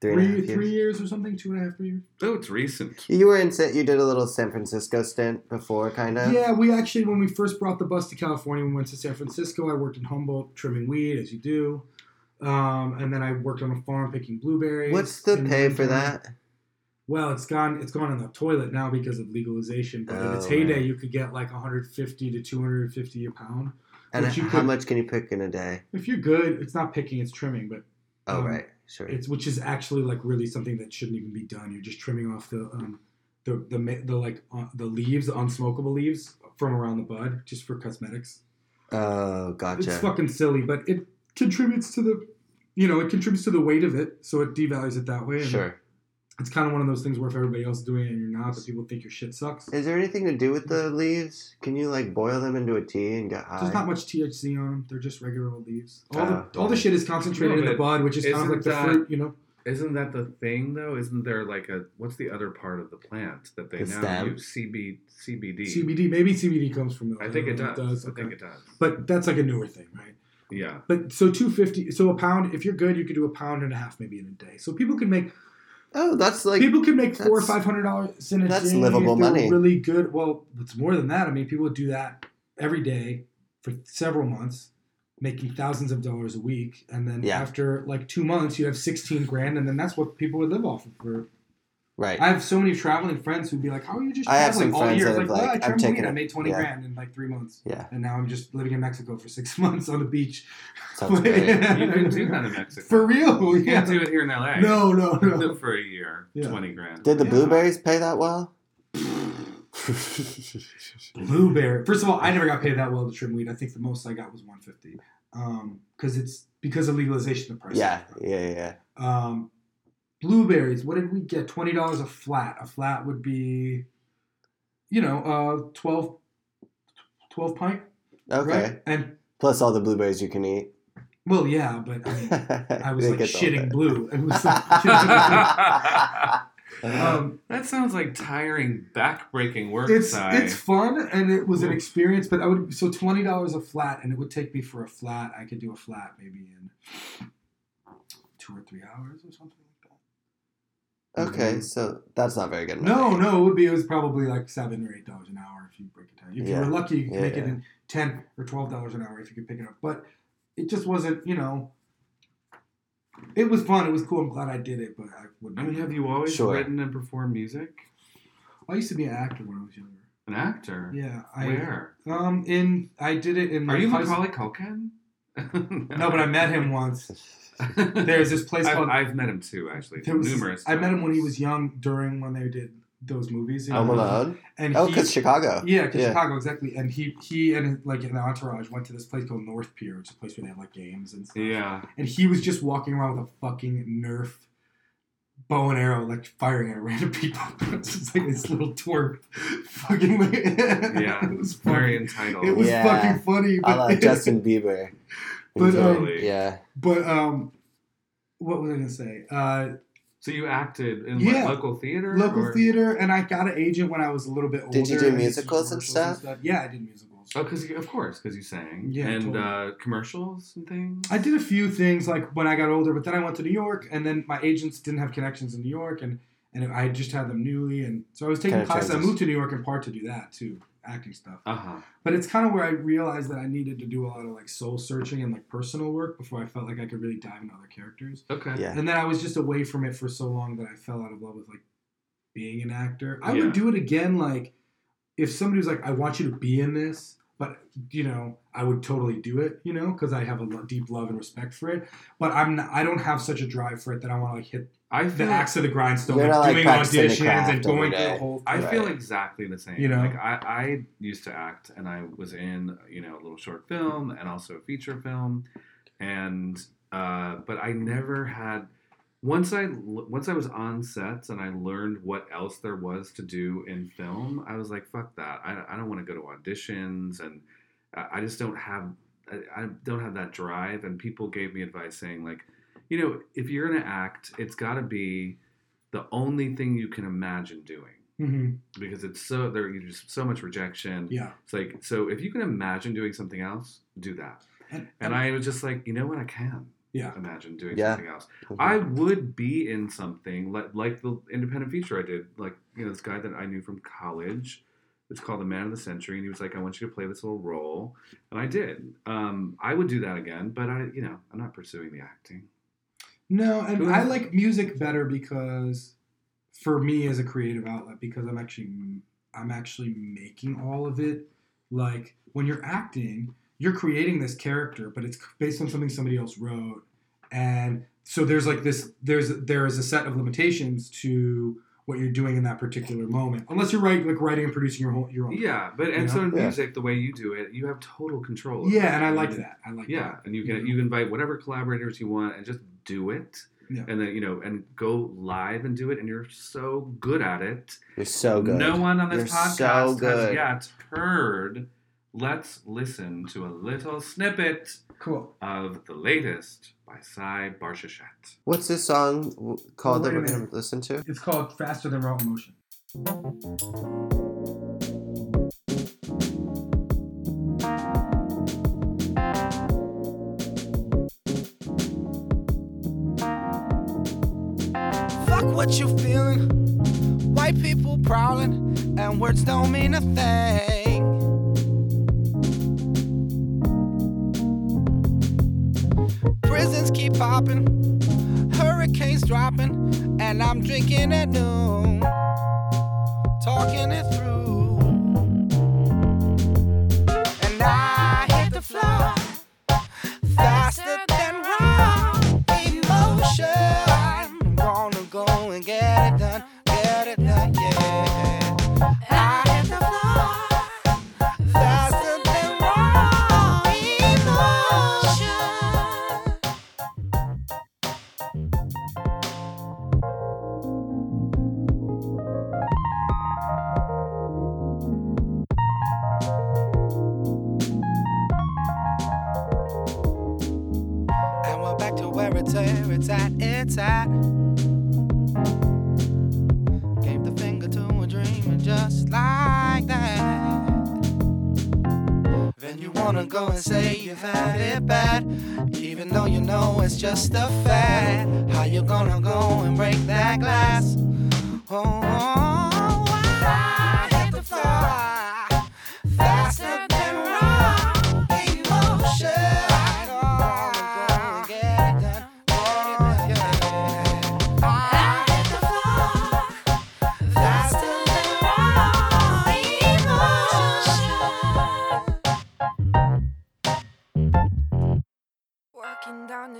Three, Three, years. three years or something. Two and a half, three years. Oh, it's recent. You were in. Sa- You did a little San Francisco stint before, kind of. Yeah, we actually, when we first brought the bus to California, we went to San Francisco. I worked in Humboldt trimming weed, as you do. Um, and then I worked on a farm picking blueberries. What's the pay for that? Well, it's gone. It's gone in the toilet now because of legalization. But in its Oh, heyday, right. you could get like 150 to 250 a pound. And how could- much can you pick in a day? If you're good, it's not picking; it's trimming. But Oh, Um, right, sure. it's which is actually like really something that shouldn't even be done. You're just trimming off the um, the the the like uh, the leaves, the unsmokable leaves from around the bud, just for cosmetics. Oh, gotcha. It's fucking silly, but it contributes to the, you know, it contributes to the weight of it, so it devalues it that way. And Sure. It's kind of one of those things where if everybody else is doing it and you're not, that people think your shit sucks. Is there anything to do with the leaves? Can you like boil them into a tea and get high? There's not much THC on them. They're just regular old leaves. All Oh, the all the shit is concentrated No, in the bud, which is kind of isn't like the that- fruit, you know. Isn't that the thing though? Isn't there like a what's the other part of the plant that they The now stem? use? CB CBD. CBD, maybe CBD comes from those. I think it don't know does. if I think it does. But that's like a newer thing, right? Yeah. But so 250, so a pound, if you're good, you could do a pound and a half maybe in a day. So people can make Oh, that's like people can make four or five hundred dollars in a that's day. livable if they're money. Really good. Well, it's more than that. I mean, people do that every day for several months, making thousands of dollars a week, and then Yeah. after like two months, you have sixteen grand, and then that's what people would live off of. For right. I have so many traveling friends who'd be like, "How are you just I have traveling some all friends year?" that It's have, like, well, I I'm trimmed weed. taking I made twenty yeah. grand in like three months, yeah, and now I'm just living in Mexico for six months on the beach. sounds great. You can do that in Mexico. For real? You Yeah. can't do it here in LA. No, no, no. live for a year, Yeah. twenty grand. Did the Yeah. blueberries pay that well? Blueberry. First of all, I never got paid that well to trim weed. I think the most I got was 150. Um, because it's because of legalization, the price. yeah, yeah, yeah. Um, blueberries. What did we get? Twenty dollars a flat. A flat would be, you know, uh, 12, 12 pint. Okay. Right? And Plus all the blueberries you can eat. well, yeah, but I mean, I was like shitting blue. It was Um, That sounds like tiring, back-breaking work. it's Sai. it's fun and it was an experience, but I would so twenty dollars a flat, and it would take me for a flat. I could do a flat maybe in two or three hours or something like that. Okay, so that's not very good. No, money. no, it would be it was probably like seven or eight dollars an hour if you break it down. If Yeah. you were lucky, you could Yeah, make it in ten or twelve dollars an hour if you could pick it up. But it just wasn't, you know. It was fun. It was cool. I'm glad I did it, but I wouldn't. I mean, have you always Sure. written and performed music? I used to be an actor when I was younger. An actor? Yeah, I Where? um in I did it in. Are like, you high Macaulay Culkin? No, but I met him once. There's this place I've, called. I've met him too, actually. there was- numerous. I met him when he was young during when they did those movies. you oh, Home? Alone. And Oh, because Chicago. Yeah, 'cause Yeah. Chicago exactly. And he he and like an entourage went to this place called North Pier, which is a place where they have like games and stuff. Yeah. And he was just walking around with a fucking Nerf bow and arrow, like firing at random people. it's just like this little twerp, fucking. Like, Yeah. it was Very funny. entitled. It was Yeah. fucking funny. I like Justin Bieber. But, um, Totally. yeah. but um, what was I gonna say? Uh, So you acted in Yeah. what, local theater? local or- theater, and I got an agent when I was a little bit older. Did you do and I did musicals and stuff? Yeah, I did musicals. Oh, because of course, because you sang. Yeah, And totally. uh, commercials and things. I did a few things like when I got older, but then I went to New York, and then my agents didn't have connections in New York, and and I just had them newly, and so I was taking Kinda classes. I moved to New York in part to do that too, acting stuff. Uh huh. But it's kind of where I realized that I needed to do a lot of like soul searching and like personal work before I felt like I could really dive into other characters. Okay. Yeah. And then I was just away from it for so long that I fell out of love with like being an actor. I Yeah. would do it again, like if somebody was like, "I want you to be in this," but you know, I would totally do it, you know, because I have a lo- deep love and respect for it. But I'm not, I don't have such a drive for it that I want to like hit I the feel axe of the grindstone, You're like, not, like, doing the auditions and going through the whole. I feel exactly the same. You know? like I, I used to act, and I was in you know a little short film and also a feature film, and uh, but I never had. Once I once I was on sets and I learned what else there was to do in film, I was like, "Fuck that! I, I don't want to go to auditions, and I just don't have I, I don't have that drive." And people gave me advice saying like, you know, if you're gonna act, it's got to be the only thing you can imagine doing Mhm. because it's so there's just so much rejection. Yeah. It's like so if you can imagine doing something else, do that. And, And I was just like, you know what, I can yeah. imagine doing Yeah. something else. I would be in something like like the independent feature I did, like you know this guy that I knew from college. It's called The Man of the Century, and he was like, "I want you to play this little role," and I did. Um, I would do that again, but I, you know, I'm not pursuing the acting. No, and Who I like music better because, for me as a creative outlet, because I'm actually I'm actually making all of it. Like when you're acting, you're creating this character, but it's based on something somebody else wrote, and so there's like this there's there is a set of limitations to what you're doing in that particular moment, unless you're right like writing and producing your whole your own. Yeah, but and You so know? in Yeah. music, the way you do it, you have total control. Yeah, it. and I like that. I like Yeah, that. and you can Mhm. you invite whatever collaborators you want and just do it. Yeah. And then you know, and go live and do it, and you're so good at it. You're so good. No one on this You're podcast so has good. yet heard. Let's listen to a little snippet Cool. of the latest by Sai Barsheshet. What's this song w- called Oh, that we're gonna listen to? It's called Faster Than Raw Emotion. Fuck what you feeling. White people prowling, and words don't mean a thing. Prisons keep popping, hurricanes dropping, and I'm drinking at noon, talking it through. Go and say you've had it bad, even though you know it's just a fad. How you gonna go and break that glass? Oh,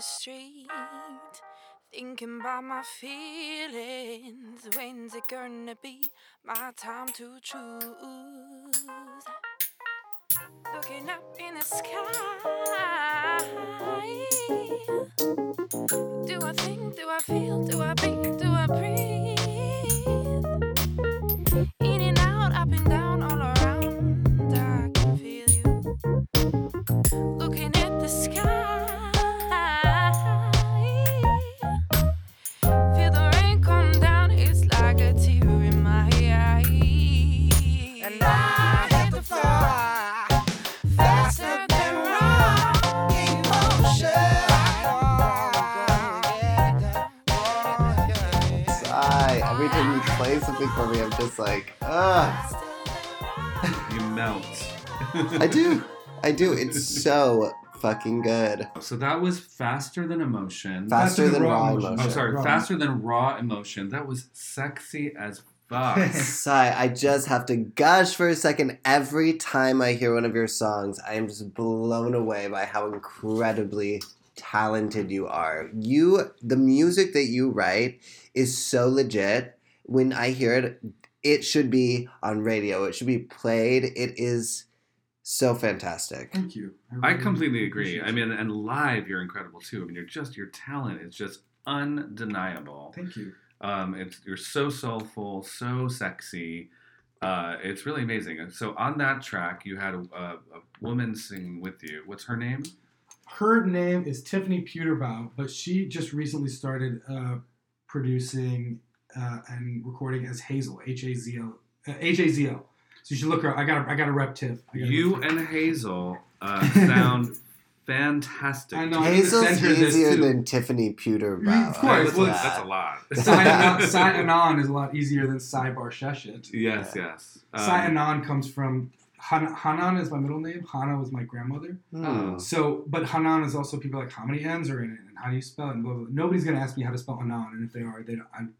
the street, thinking about my feelings. When's it gonna be my time to choose? Looking up in the sky. Do I think, do I feel, do I think, do I breathe? In and out, up and down, all around. For me, I'm just like, ah. You melt. I do. I do. It's so fucking good. So that was faster than emotion. Faster than raw Oh, emotion. sorry, Raw. faster than raw emotion. That was sexy as fuck. Sai, I just have to gush for a second. Every time I hear one of your songs, I am just blown away by how incredibly talented you are. You, the music that you write is so legit. When I hear it, it should be on radio. It should be played. It is so fantastic. Thank you. I really completely agree. appreciate I mean, and live, you're incredible too. I mean, you're just your talent is just undeniable. Thank you. Um, it's you're so soulful, so sexy. Uh, it's really amazing. So on that track, you had a, a, a woman singing with you. What's her name? Her name is Tiffany Pewterbaugh, but she just recently started uh, producing uh, and recording as Hazel, H A Z L, uh, H A Z L. So you should look her. up. I got. I got a rep Tiff. You rep- and Hazel uh, sound fantastic. I know. Hazel's send easier than Tiffany Pewterbaugh. Of course, That's, well, a- that's a lot. Sai Anon, is a lot easier than Sai Barsheshet. yes, yes. Um, Sai Anon comes from Han- Hanan is my middle name. Hana was my grandmother. Hmm. So, but Hanan is also people like how many N's are in it and how do you spell it? And blah, blah, blah. Nobody's gonna ask me how to spell Hanan, and if they are, they don't, I'm,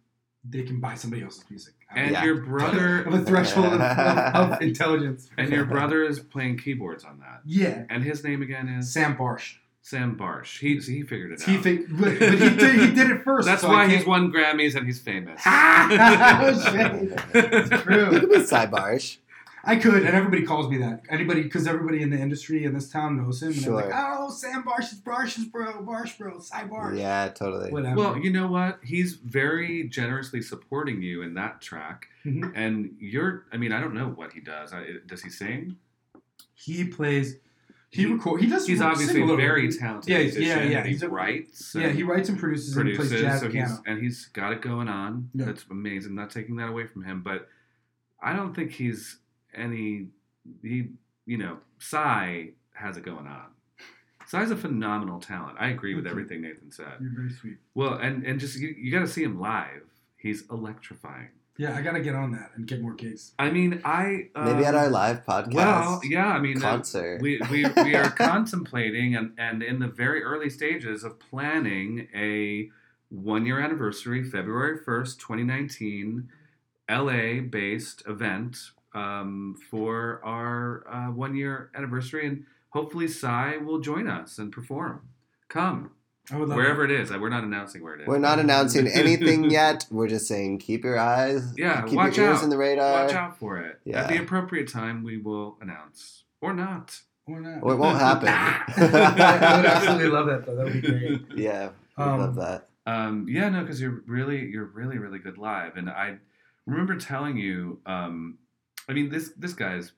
they can buy somebody else's music. and Yeah. your brother have a threshold of, of, of intelligence. and your brother is playing keyboards on that. Yeah, And his name again is Sam Barsh. Sam Barsh. He he figured it He, out. think, but, but he did he did it first. That's so why he's won Grammys and he's famous. oh, shit. It's You true. could be Sai Barsh. I could, and everybody calls me that. Anybody, because everybody in the industry in this town knows him. And Sure. they're like, oh, Sam Barsh is Barsh's bro, Barsh bro, Sai Barsh. Yeah, totally. Whatever. Well, you know what? He's very generously supporting you in that track, Mhm. and you're. I mean, I don't know what he does. I, does he sing? he plays. He He- record. He does. He's obviously a a very bit. talented Yeah, musician. yeah, yeah. and He a- writes. Yeah, he writes and produces, and plays jazz so piano. he's and he's got it going on. Yeah. That's amazing. Not taking that away from him, but I don't think he's any. He, you know, Sai has it going on. Sai's a phenomenal talent. I agree with you. everything Nathan said. You're very sweet. Well, and and just you, you got to see him live. He's electrifying. Yeah, I gotta get on that and get more gigs. I mean, I um, Maybe at our live podcast. well, yeah. I mean, uh, concert. we, we, we are contemplating and, and in the very early stages of planning a one year anniversary, February 1st, 2019, LA based event um, for our uh, one year anniversary. And hopefully, Sai will join us and perform. Come, I would love wherever that. it is. We're not announcing where it is. We're not announcing anything yet. We're just saying keep your eyes, Yeah, keep watch your ears out. in the radar, Watch out for it. Yeah. At the appropriate time, we will announce. Or not. Or not. or it won't happen. I would absolutely love that though. That would be great. yeah, we Um, love that. Um, yeah, no, because you're really, you're really, really good live, and I remember telling you. Um, I mean, this this guy's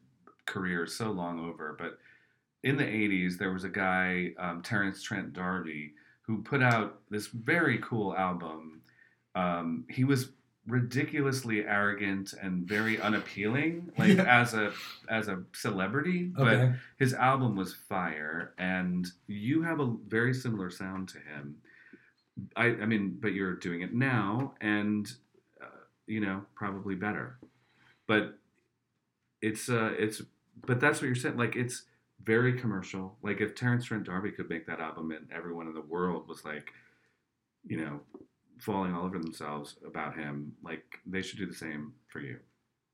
career is so long over, but in the '80s there was a guy, um, Terence Trent D'Arby, who put out this very cool album. Um, he was ridiculously arrogant and very unappealing, like as a as a celebrity. But Okay. his album was fire, and you have a very similar sound to him. I, I mean, but you're doing it now, and uh, you know, probably better. But it's uh, it's but that's what you're saying. Like it's very commercial. Like if Terence Trent D'Arby could make that album, and everyone in the world was like, you know, falling all over themselves about him, like they should do the same for you.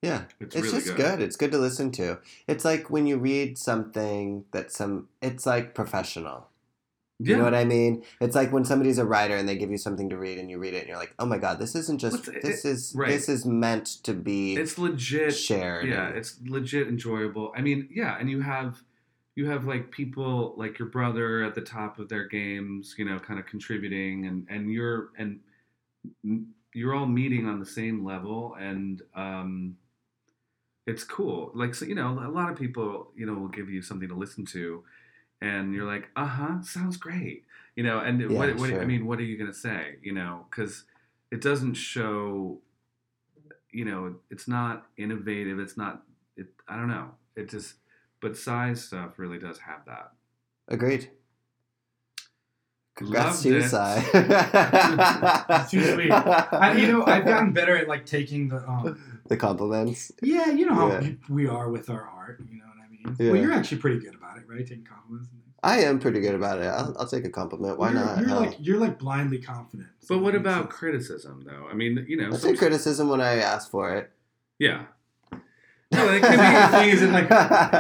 Yeah. It's, It's, really just good. It's good to listen to. It's like when you read something that some it's like professional. You Yeah. know what I mean? It's like when somebody's a writer and they give you something to read and you read it and you're like, "Oh my god, this isn't just What's this is right. this is meant to be it's legit. shared." yeah it's legit enjoyable i mean yeah and you have you have like people like your brother at the top of their games you know kind of contributing and and you're and you're all meeting on the same level and um it's cool like so you know a lot of people you know will give you something to listen to and you're like uh-huh sounds great you know and Yeah, what, what i mean what are you going to say you know because it doesn't show you know it's not innovative it's not it i don't know it just but Sai's stuff really does have that Agreed. Congrats Loved to you, it. Too sweet. I, you know, I've gotten better at like taking the um, the compliments. yeah, you know how Yeah. we are with our art. You know what I mean? Yeah. Well, you're actually pretty good about it, right? Taking compliments. And. I am pretty good about it. I'll, I'll take a compliment. Why you're, not? You're Hell. like you're like blindly confident. So but what about sense. criticism though i mean you know I'll take criticism when I ask for it. yeah no it can The be thing is, it like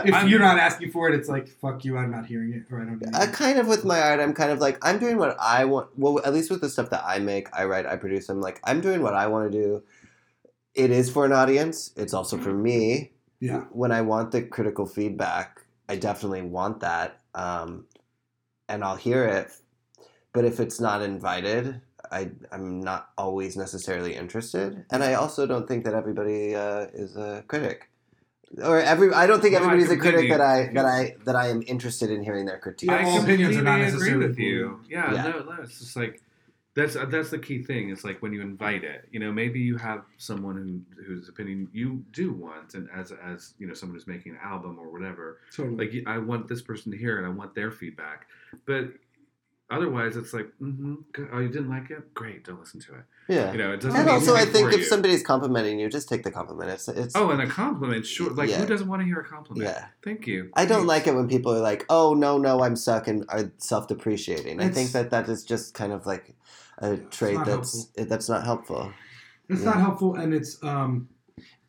if I'm- you're not asking for it, it's like fuck you. I'm not hearing it, or I don't. Need I kind of with my art, I'm kind of like I'm doing what I want. Well, at least with the stuff that I make, I write, I produce. I'm like I'm doing what I want to do. It is for an audience. It's also for me. Yeah. When I want the critical feedback, I definitely want that, um, and I'll hear it. But if it's not invited, I I'm not always necessarily interested, and I also don't think that everybody uh, is a critic. Or every, I don't think No, everybody's a critic that I that I that I am interested in hearing their critique. Yeah, all opinions are not necessarily with you. Yeah, Yeah. no, no, it's just like that's uh, that's the key thing. It's like when you invite it, you know, maybe you have someone who whose opinion you do want, and as as you know, someone who's making an album or whatever, Totally. like I want this person to hear it. I want their feedback, but otherwise, it's like, mm-hmm, oh, you didn't like it? Great, don't listen to it. Yeah. You know, it doesn't. and also, I think if you. somebody's complimenting you, just take the compliment. It's, it's oh, and a compliment, sure. Like Yeah. who doesn't want to hear a compliment? yeah. Thank you. I don't Thanks. like it when people are like, "Oh no, no, I'm suck," and are self-depreciating. I think that that is just kind of like a trait not that's that's not helpful. It's Yeah. not helpful, and it's um,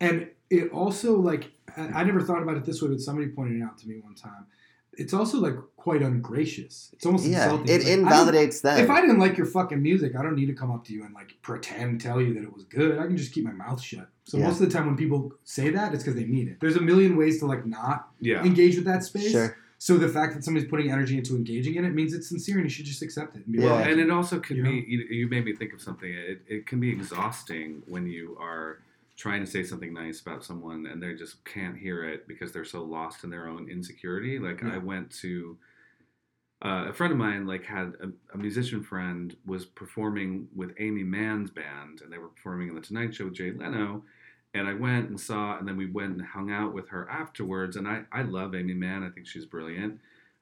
and it also like I, I never thought about it this way, but somebody pointed it out to me one time. It's also like quite ungracious. It's almost Yeah, insulting. it like, invalidates that. If I didn't like your fucking music, I don't need to come up to you and like pretend tell you that it was good. I can just keep my mouth shut. So Yeah. most of the time when people say that, it's because they mean it. There's a million ways to like not Yeah. engage with that space. sure. So the fact that somebody's putting energy into engaging in it means it's sincere, and you should just accept it. And be Yeah. and it also can You be you, you made me think of something it, it can be exhausting when you are trying to say something nice about someone and they just can't hear it because they're so lost in their own insecurity like Yeah. i went to uh, a friend of mine like had a, a musician friend was performing with amy mann's band and they were performing in the tonight show with jay leno and i went and saw and then we went and hung out with her afterwards and i, I love amy mann i think she's brilliant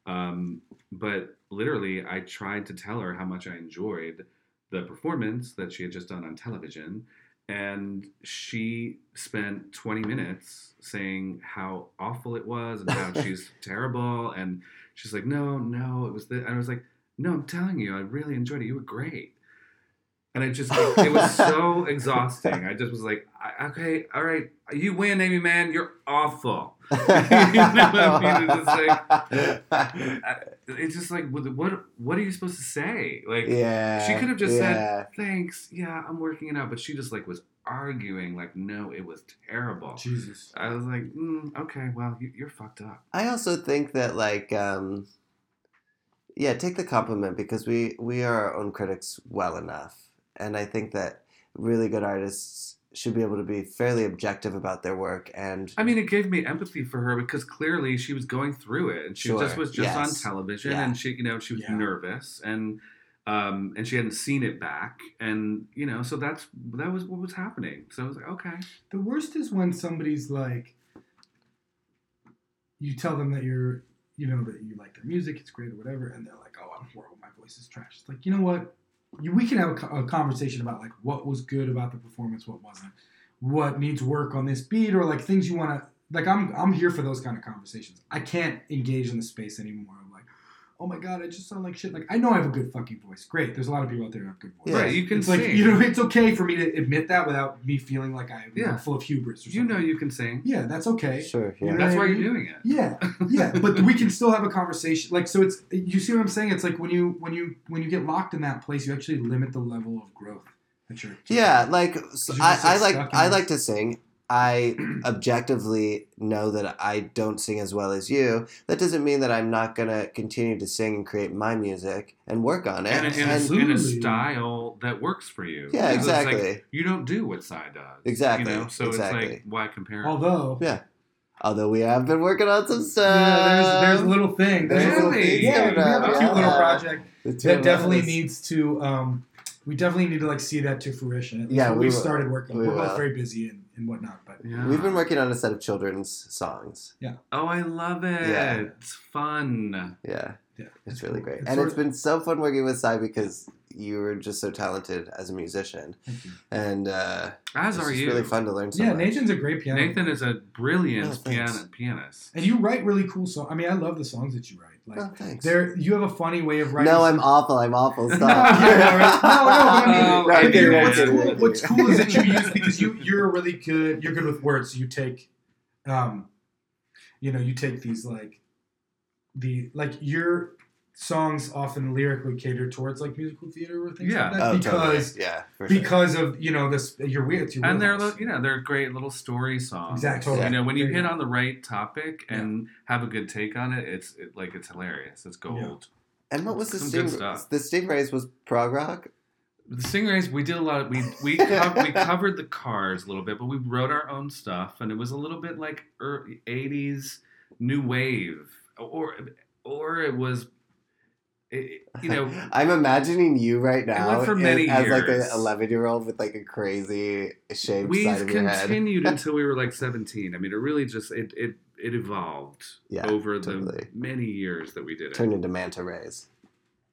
um, but literally, I tried to tell her how much I enjoyed the performance that she had just done on television. And she spent 20 minutes saying how awful it was and how she's terrible. And she's like, no, no, it was the. And I was like, no, I'm telling you, I really enjoyed it. You were great. And I just, it was so exhausting. I just was like, okay, all right, you win, Amy Mann. You're awful. know what I mean? It's I- it's just like what what what are you supposed to say like yeah. she could have just yeah. said thanks yeah i'm working it out but she just like was arguing like no it was terrible Jesus. i was like mm, okay well you, you're fucked up I also think that like um yeah, take the compliment because we we are our own critics well enough. And I think that really good artists should be able to be fairly objective about their work and i mean it gave me empathy for her because clearly she was going through it and she Sure, just was just on television Yeah. and she you know she was Yeah. nervous and um, and she hadn't seen it back, and you know, so that's that was what was happening. So I was like, okay, The worst is when somebody's like, you tell them that you're, you know, that you like their music, it's great or whatever, and they're like, oh, I'm horrible, my voice is trash. It's like, you know what? We can have a, a conversation about like what was good about the performance, what wasn't, what needs work on this beat, or like things you want to. Like I'm, I'm here for those kind of conversations. I can't engage in the space anymore. I'm like, oh my god, I just sound like shit. Like I know I have a good fucking voice. Great. There's a lot of people out there who have good voice. Yeah. right, you can It's sing. like you know, it's okay for me to admit that without me feeling like I'm Yeah. full of hubris. Or you know, you can sing. Yeah, that's okay. Sure. You know That's why I you're doing it. Yeah, yeah, but we can still have a conversation. Like, so it's you see what I'm saying? It's like when you when you when you get locked in that place, you actually limit the level of growth that you're. Yeah, like so I, I like, like stuck in I like to sing. I objectively know that I don't sing as well as you. That doesn't mean that I'm not gonna continue to sing and create my music and work on it. And, in- in, a, in a style that works for you. Yeah, Because it's like, exactly. you don't do what Sai does. Exactly, You know? So it's like, why compare? Although, Yeah. Although we have been working on some stuff. yeah, there's there's a little thing. There's a little Really? thing. Yeah, we have a cute little project that of definitely needs to. um We definitely need to like see that to fruition. At Yeah, when we we will. started working. We We're both very busy and, and whatnot, but yeah. We've been working on a set of children's songs. Yeah. Oh, I love it. Yeah. It's fun. Yeah. yeah, It's really cool. great. It's and it's been so fun working with Sai because you were just so talented as a musician. Thank you. And uh, As it's are just you. really fun to learn so Yeah, much. Nathan's a great piano. Nathan is a brilliant Oh, piano, pianist. and you write really cool songs. I mean, I love the songs that you write. Like, Oh, thanks. there, you have a funny way of writing. No, I'm awful. I'm awful. Stop. Yeah, right. No, no, but I Oh, No, I'm mean, I'm what's kidding, cool, I'm what's cool is that you use because you you're really good. You're good with words. So you take, um, you know, you take these like, the like your songs often lyrically cater towards like musical theater or things Yeah. like that Oh, totally. because Yeah, for sure. because of you know this your weird it's your And they're, you know, they're great little story songs. Exactly. You know, when you There hit go. on the right topic and have a good take on it, it's it, like it's hilarious. It's gold. And what was the Some good sting? The Stingrays was prog rock. The Stingrays, we did a lot. Of, we we co- we covered the Cars a little bit, but we wrote our own stuff, and it was a little bit like early '80s new wave, or or it was, it, you know, I'm imagining you right now went for many as like an 11 year old with like a crazy shaped we side of your head. continued until we were like 17. I mean, it really just it it it evolved Yeah, over totally. the many years that we did it. Turned into manta rays.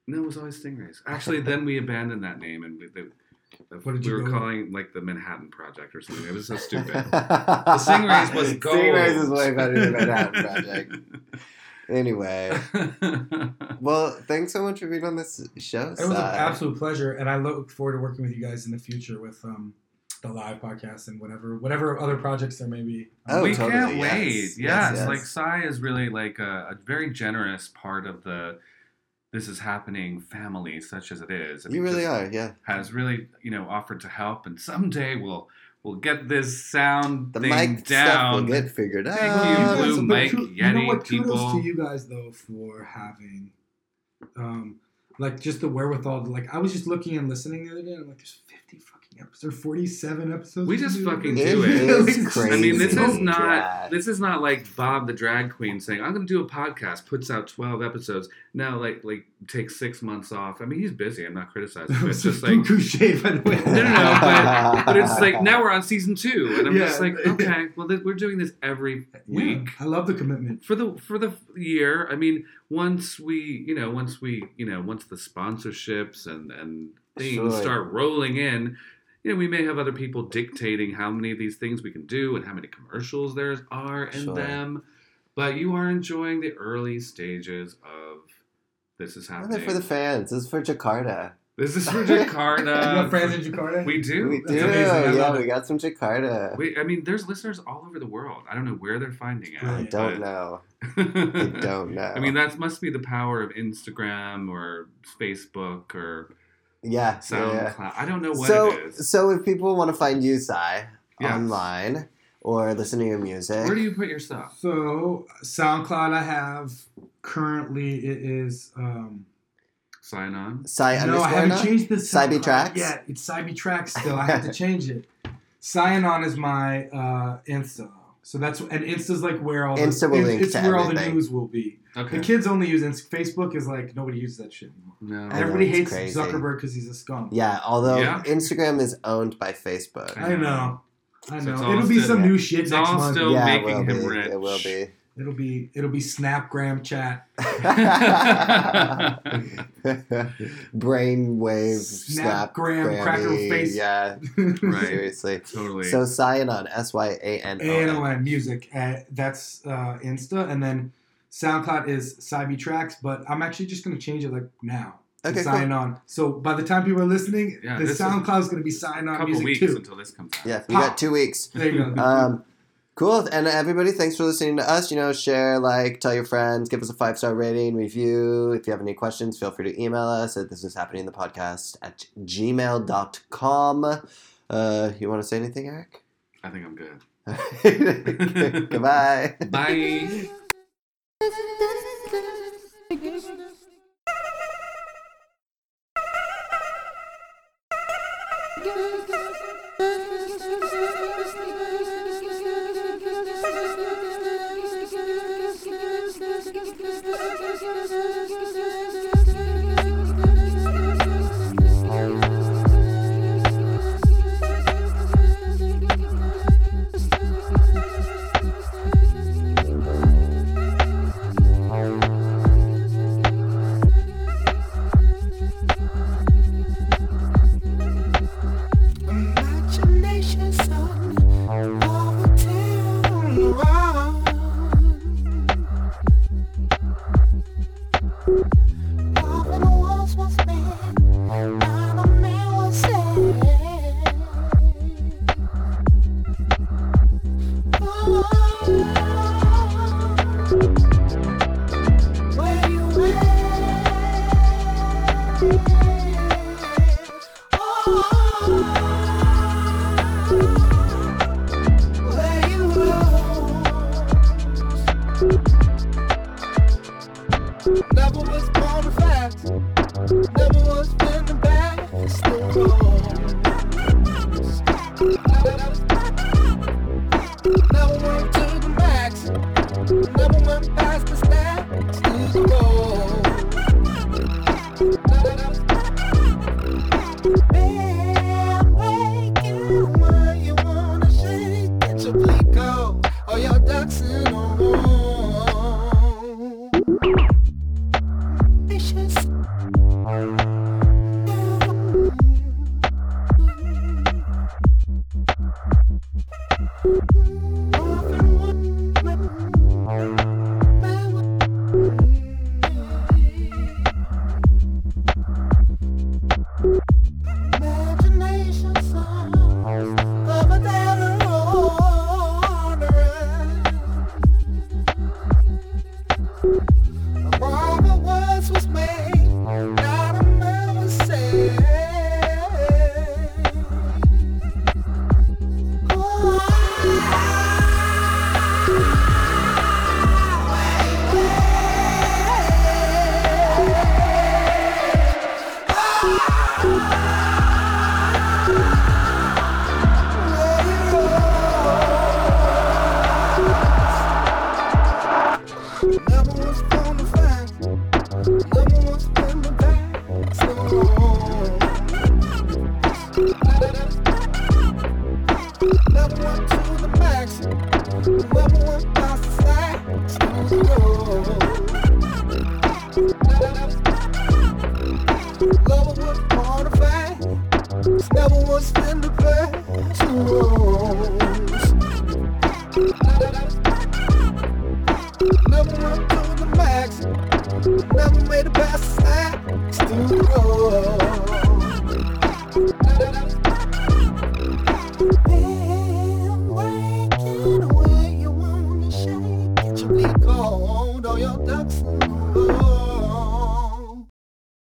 No, it was always Stingrays. Actually, then we abandoned that name and we, they, What did we you were go with? calling like the Manhattan Project or something. It was so stupid. the Stingrays was gold. Stingrays is way better than Manhattan Project. Anyway, well, thanks so much for being on this show. It was an absolute pleasure, and I look forward to working with you guys in the future with um, the live podcast and whatever whatever other projects there may be. Oh, we totally, can't yes. wait. Yes, Yes, yes. like Sai is really like a, a very generous part of the this is happening family, such as it is. and You he really are, yeah. Has really you know offered to help, and someday we'll we'll get this sound The thing mic stuff will get figured out. Thank you, Blue but Mike ku- you know what? Kudos people. to you guys though for having, um, like just the wherewithal. To, like I was just looking and listening the other day, and I'm like, there's 50 fucking episodes, or 47 episodes. We can just do. fucking It do it. is Like, crazy. I mean, this is Oh, not God. this is not like Bob the drag queen saying I'm going to do a podcast, puts out twelve episodes. Now, like like takes six months off. I mean, he's busy. I'm not criticizing. That But was it's just just like buku shade, by the way. no, no, no. But, but it's like now we're on season two, and I'm just like, okay, well, th- we're doing this every Yeah, week I love the commitment. for the for the year. I mean, once we, you know, once we, you know, once the sponsorships and and things Sure. start rolling in, you know, we may have other people dictating how many of these things we can do and how many commercials there are in Sure. them. But you are enjoying the early stages of this is happening. they're for the fans. This is for Jakarta. this is for Jakarta. you have Jakarta. friends in Jakarta? we do. we do. I Yeah, love we got some Jakarta. We, I mean, there's listeners all over the world. I don't know where they're finding it. I don't know. I don't know. I mean, that must be the power of Instagram or Facebook or yeah, yeah, yeah. SoundCloud. I don't know what so, it is. so if people want to find you, Sai, Yes. online or listen to your music, Where do you put your stuff? So SoundCloud, I have currently it is. Um, Sign on. Sai no, I haven't now? changed the Cybe SoundCloud Tracks? yet. It's Cybe Tracks still. I have to change it. Syanon is my uh, Insta. So that's and Insta's like where all Insta the, will it's, link it's to where all the everything. news will be. Okay. The kids only use Insta. Facebook is like nobody uses that shit anymore. No. I know, Everybody it's hates crazy. Zuckerberg because he's a skunk. Yeah, although Yeah. Instagram is owned by Facebook. I know. I So it's know. all It'll be still- some new shit it's next all month. still- yeah, making it will him be. rich. It will be. It'll be it'll be Snapgram chat. Brainwave, snap, Snapgram, cracker face. Yeah, Right. seriously. totally. So Syanon, S Y A N O N. A-N-O-N music. Uh, that's uh, Insta, and then SoundCloud is Cybe Tracks. But I'm actually just gonna change it like now. to Okay, sign on. So by the time people are listening, Yeah, the SoundCloud is gonna be sign a on couple music weeks too. until this comes out. Yeah, we got two weeks. There you go. Um, cool. And everybody, thanks for listening to us. You know, share, like, tell your friends, give us a five star rating, review. If you have any questions, feel free to email us at this is happening in the podcast at gmail.com. Uh, you want to say anything, Eric? I think I'm good. Goodbye. Bye.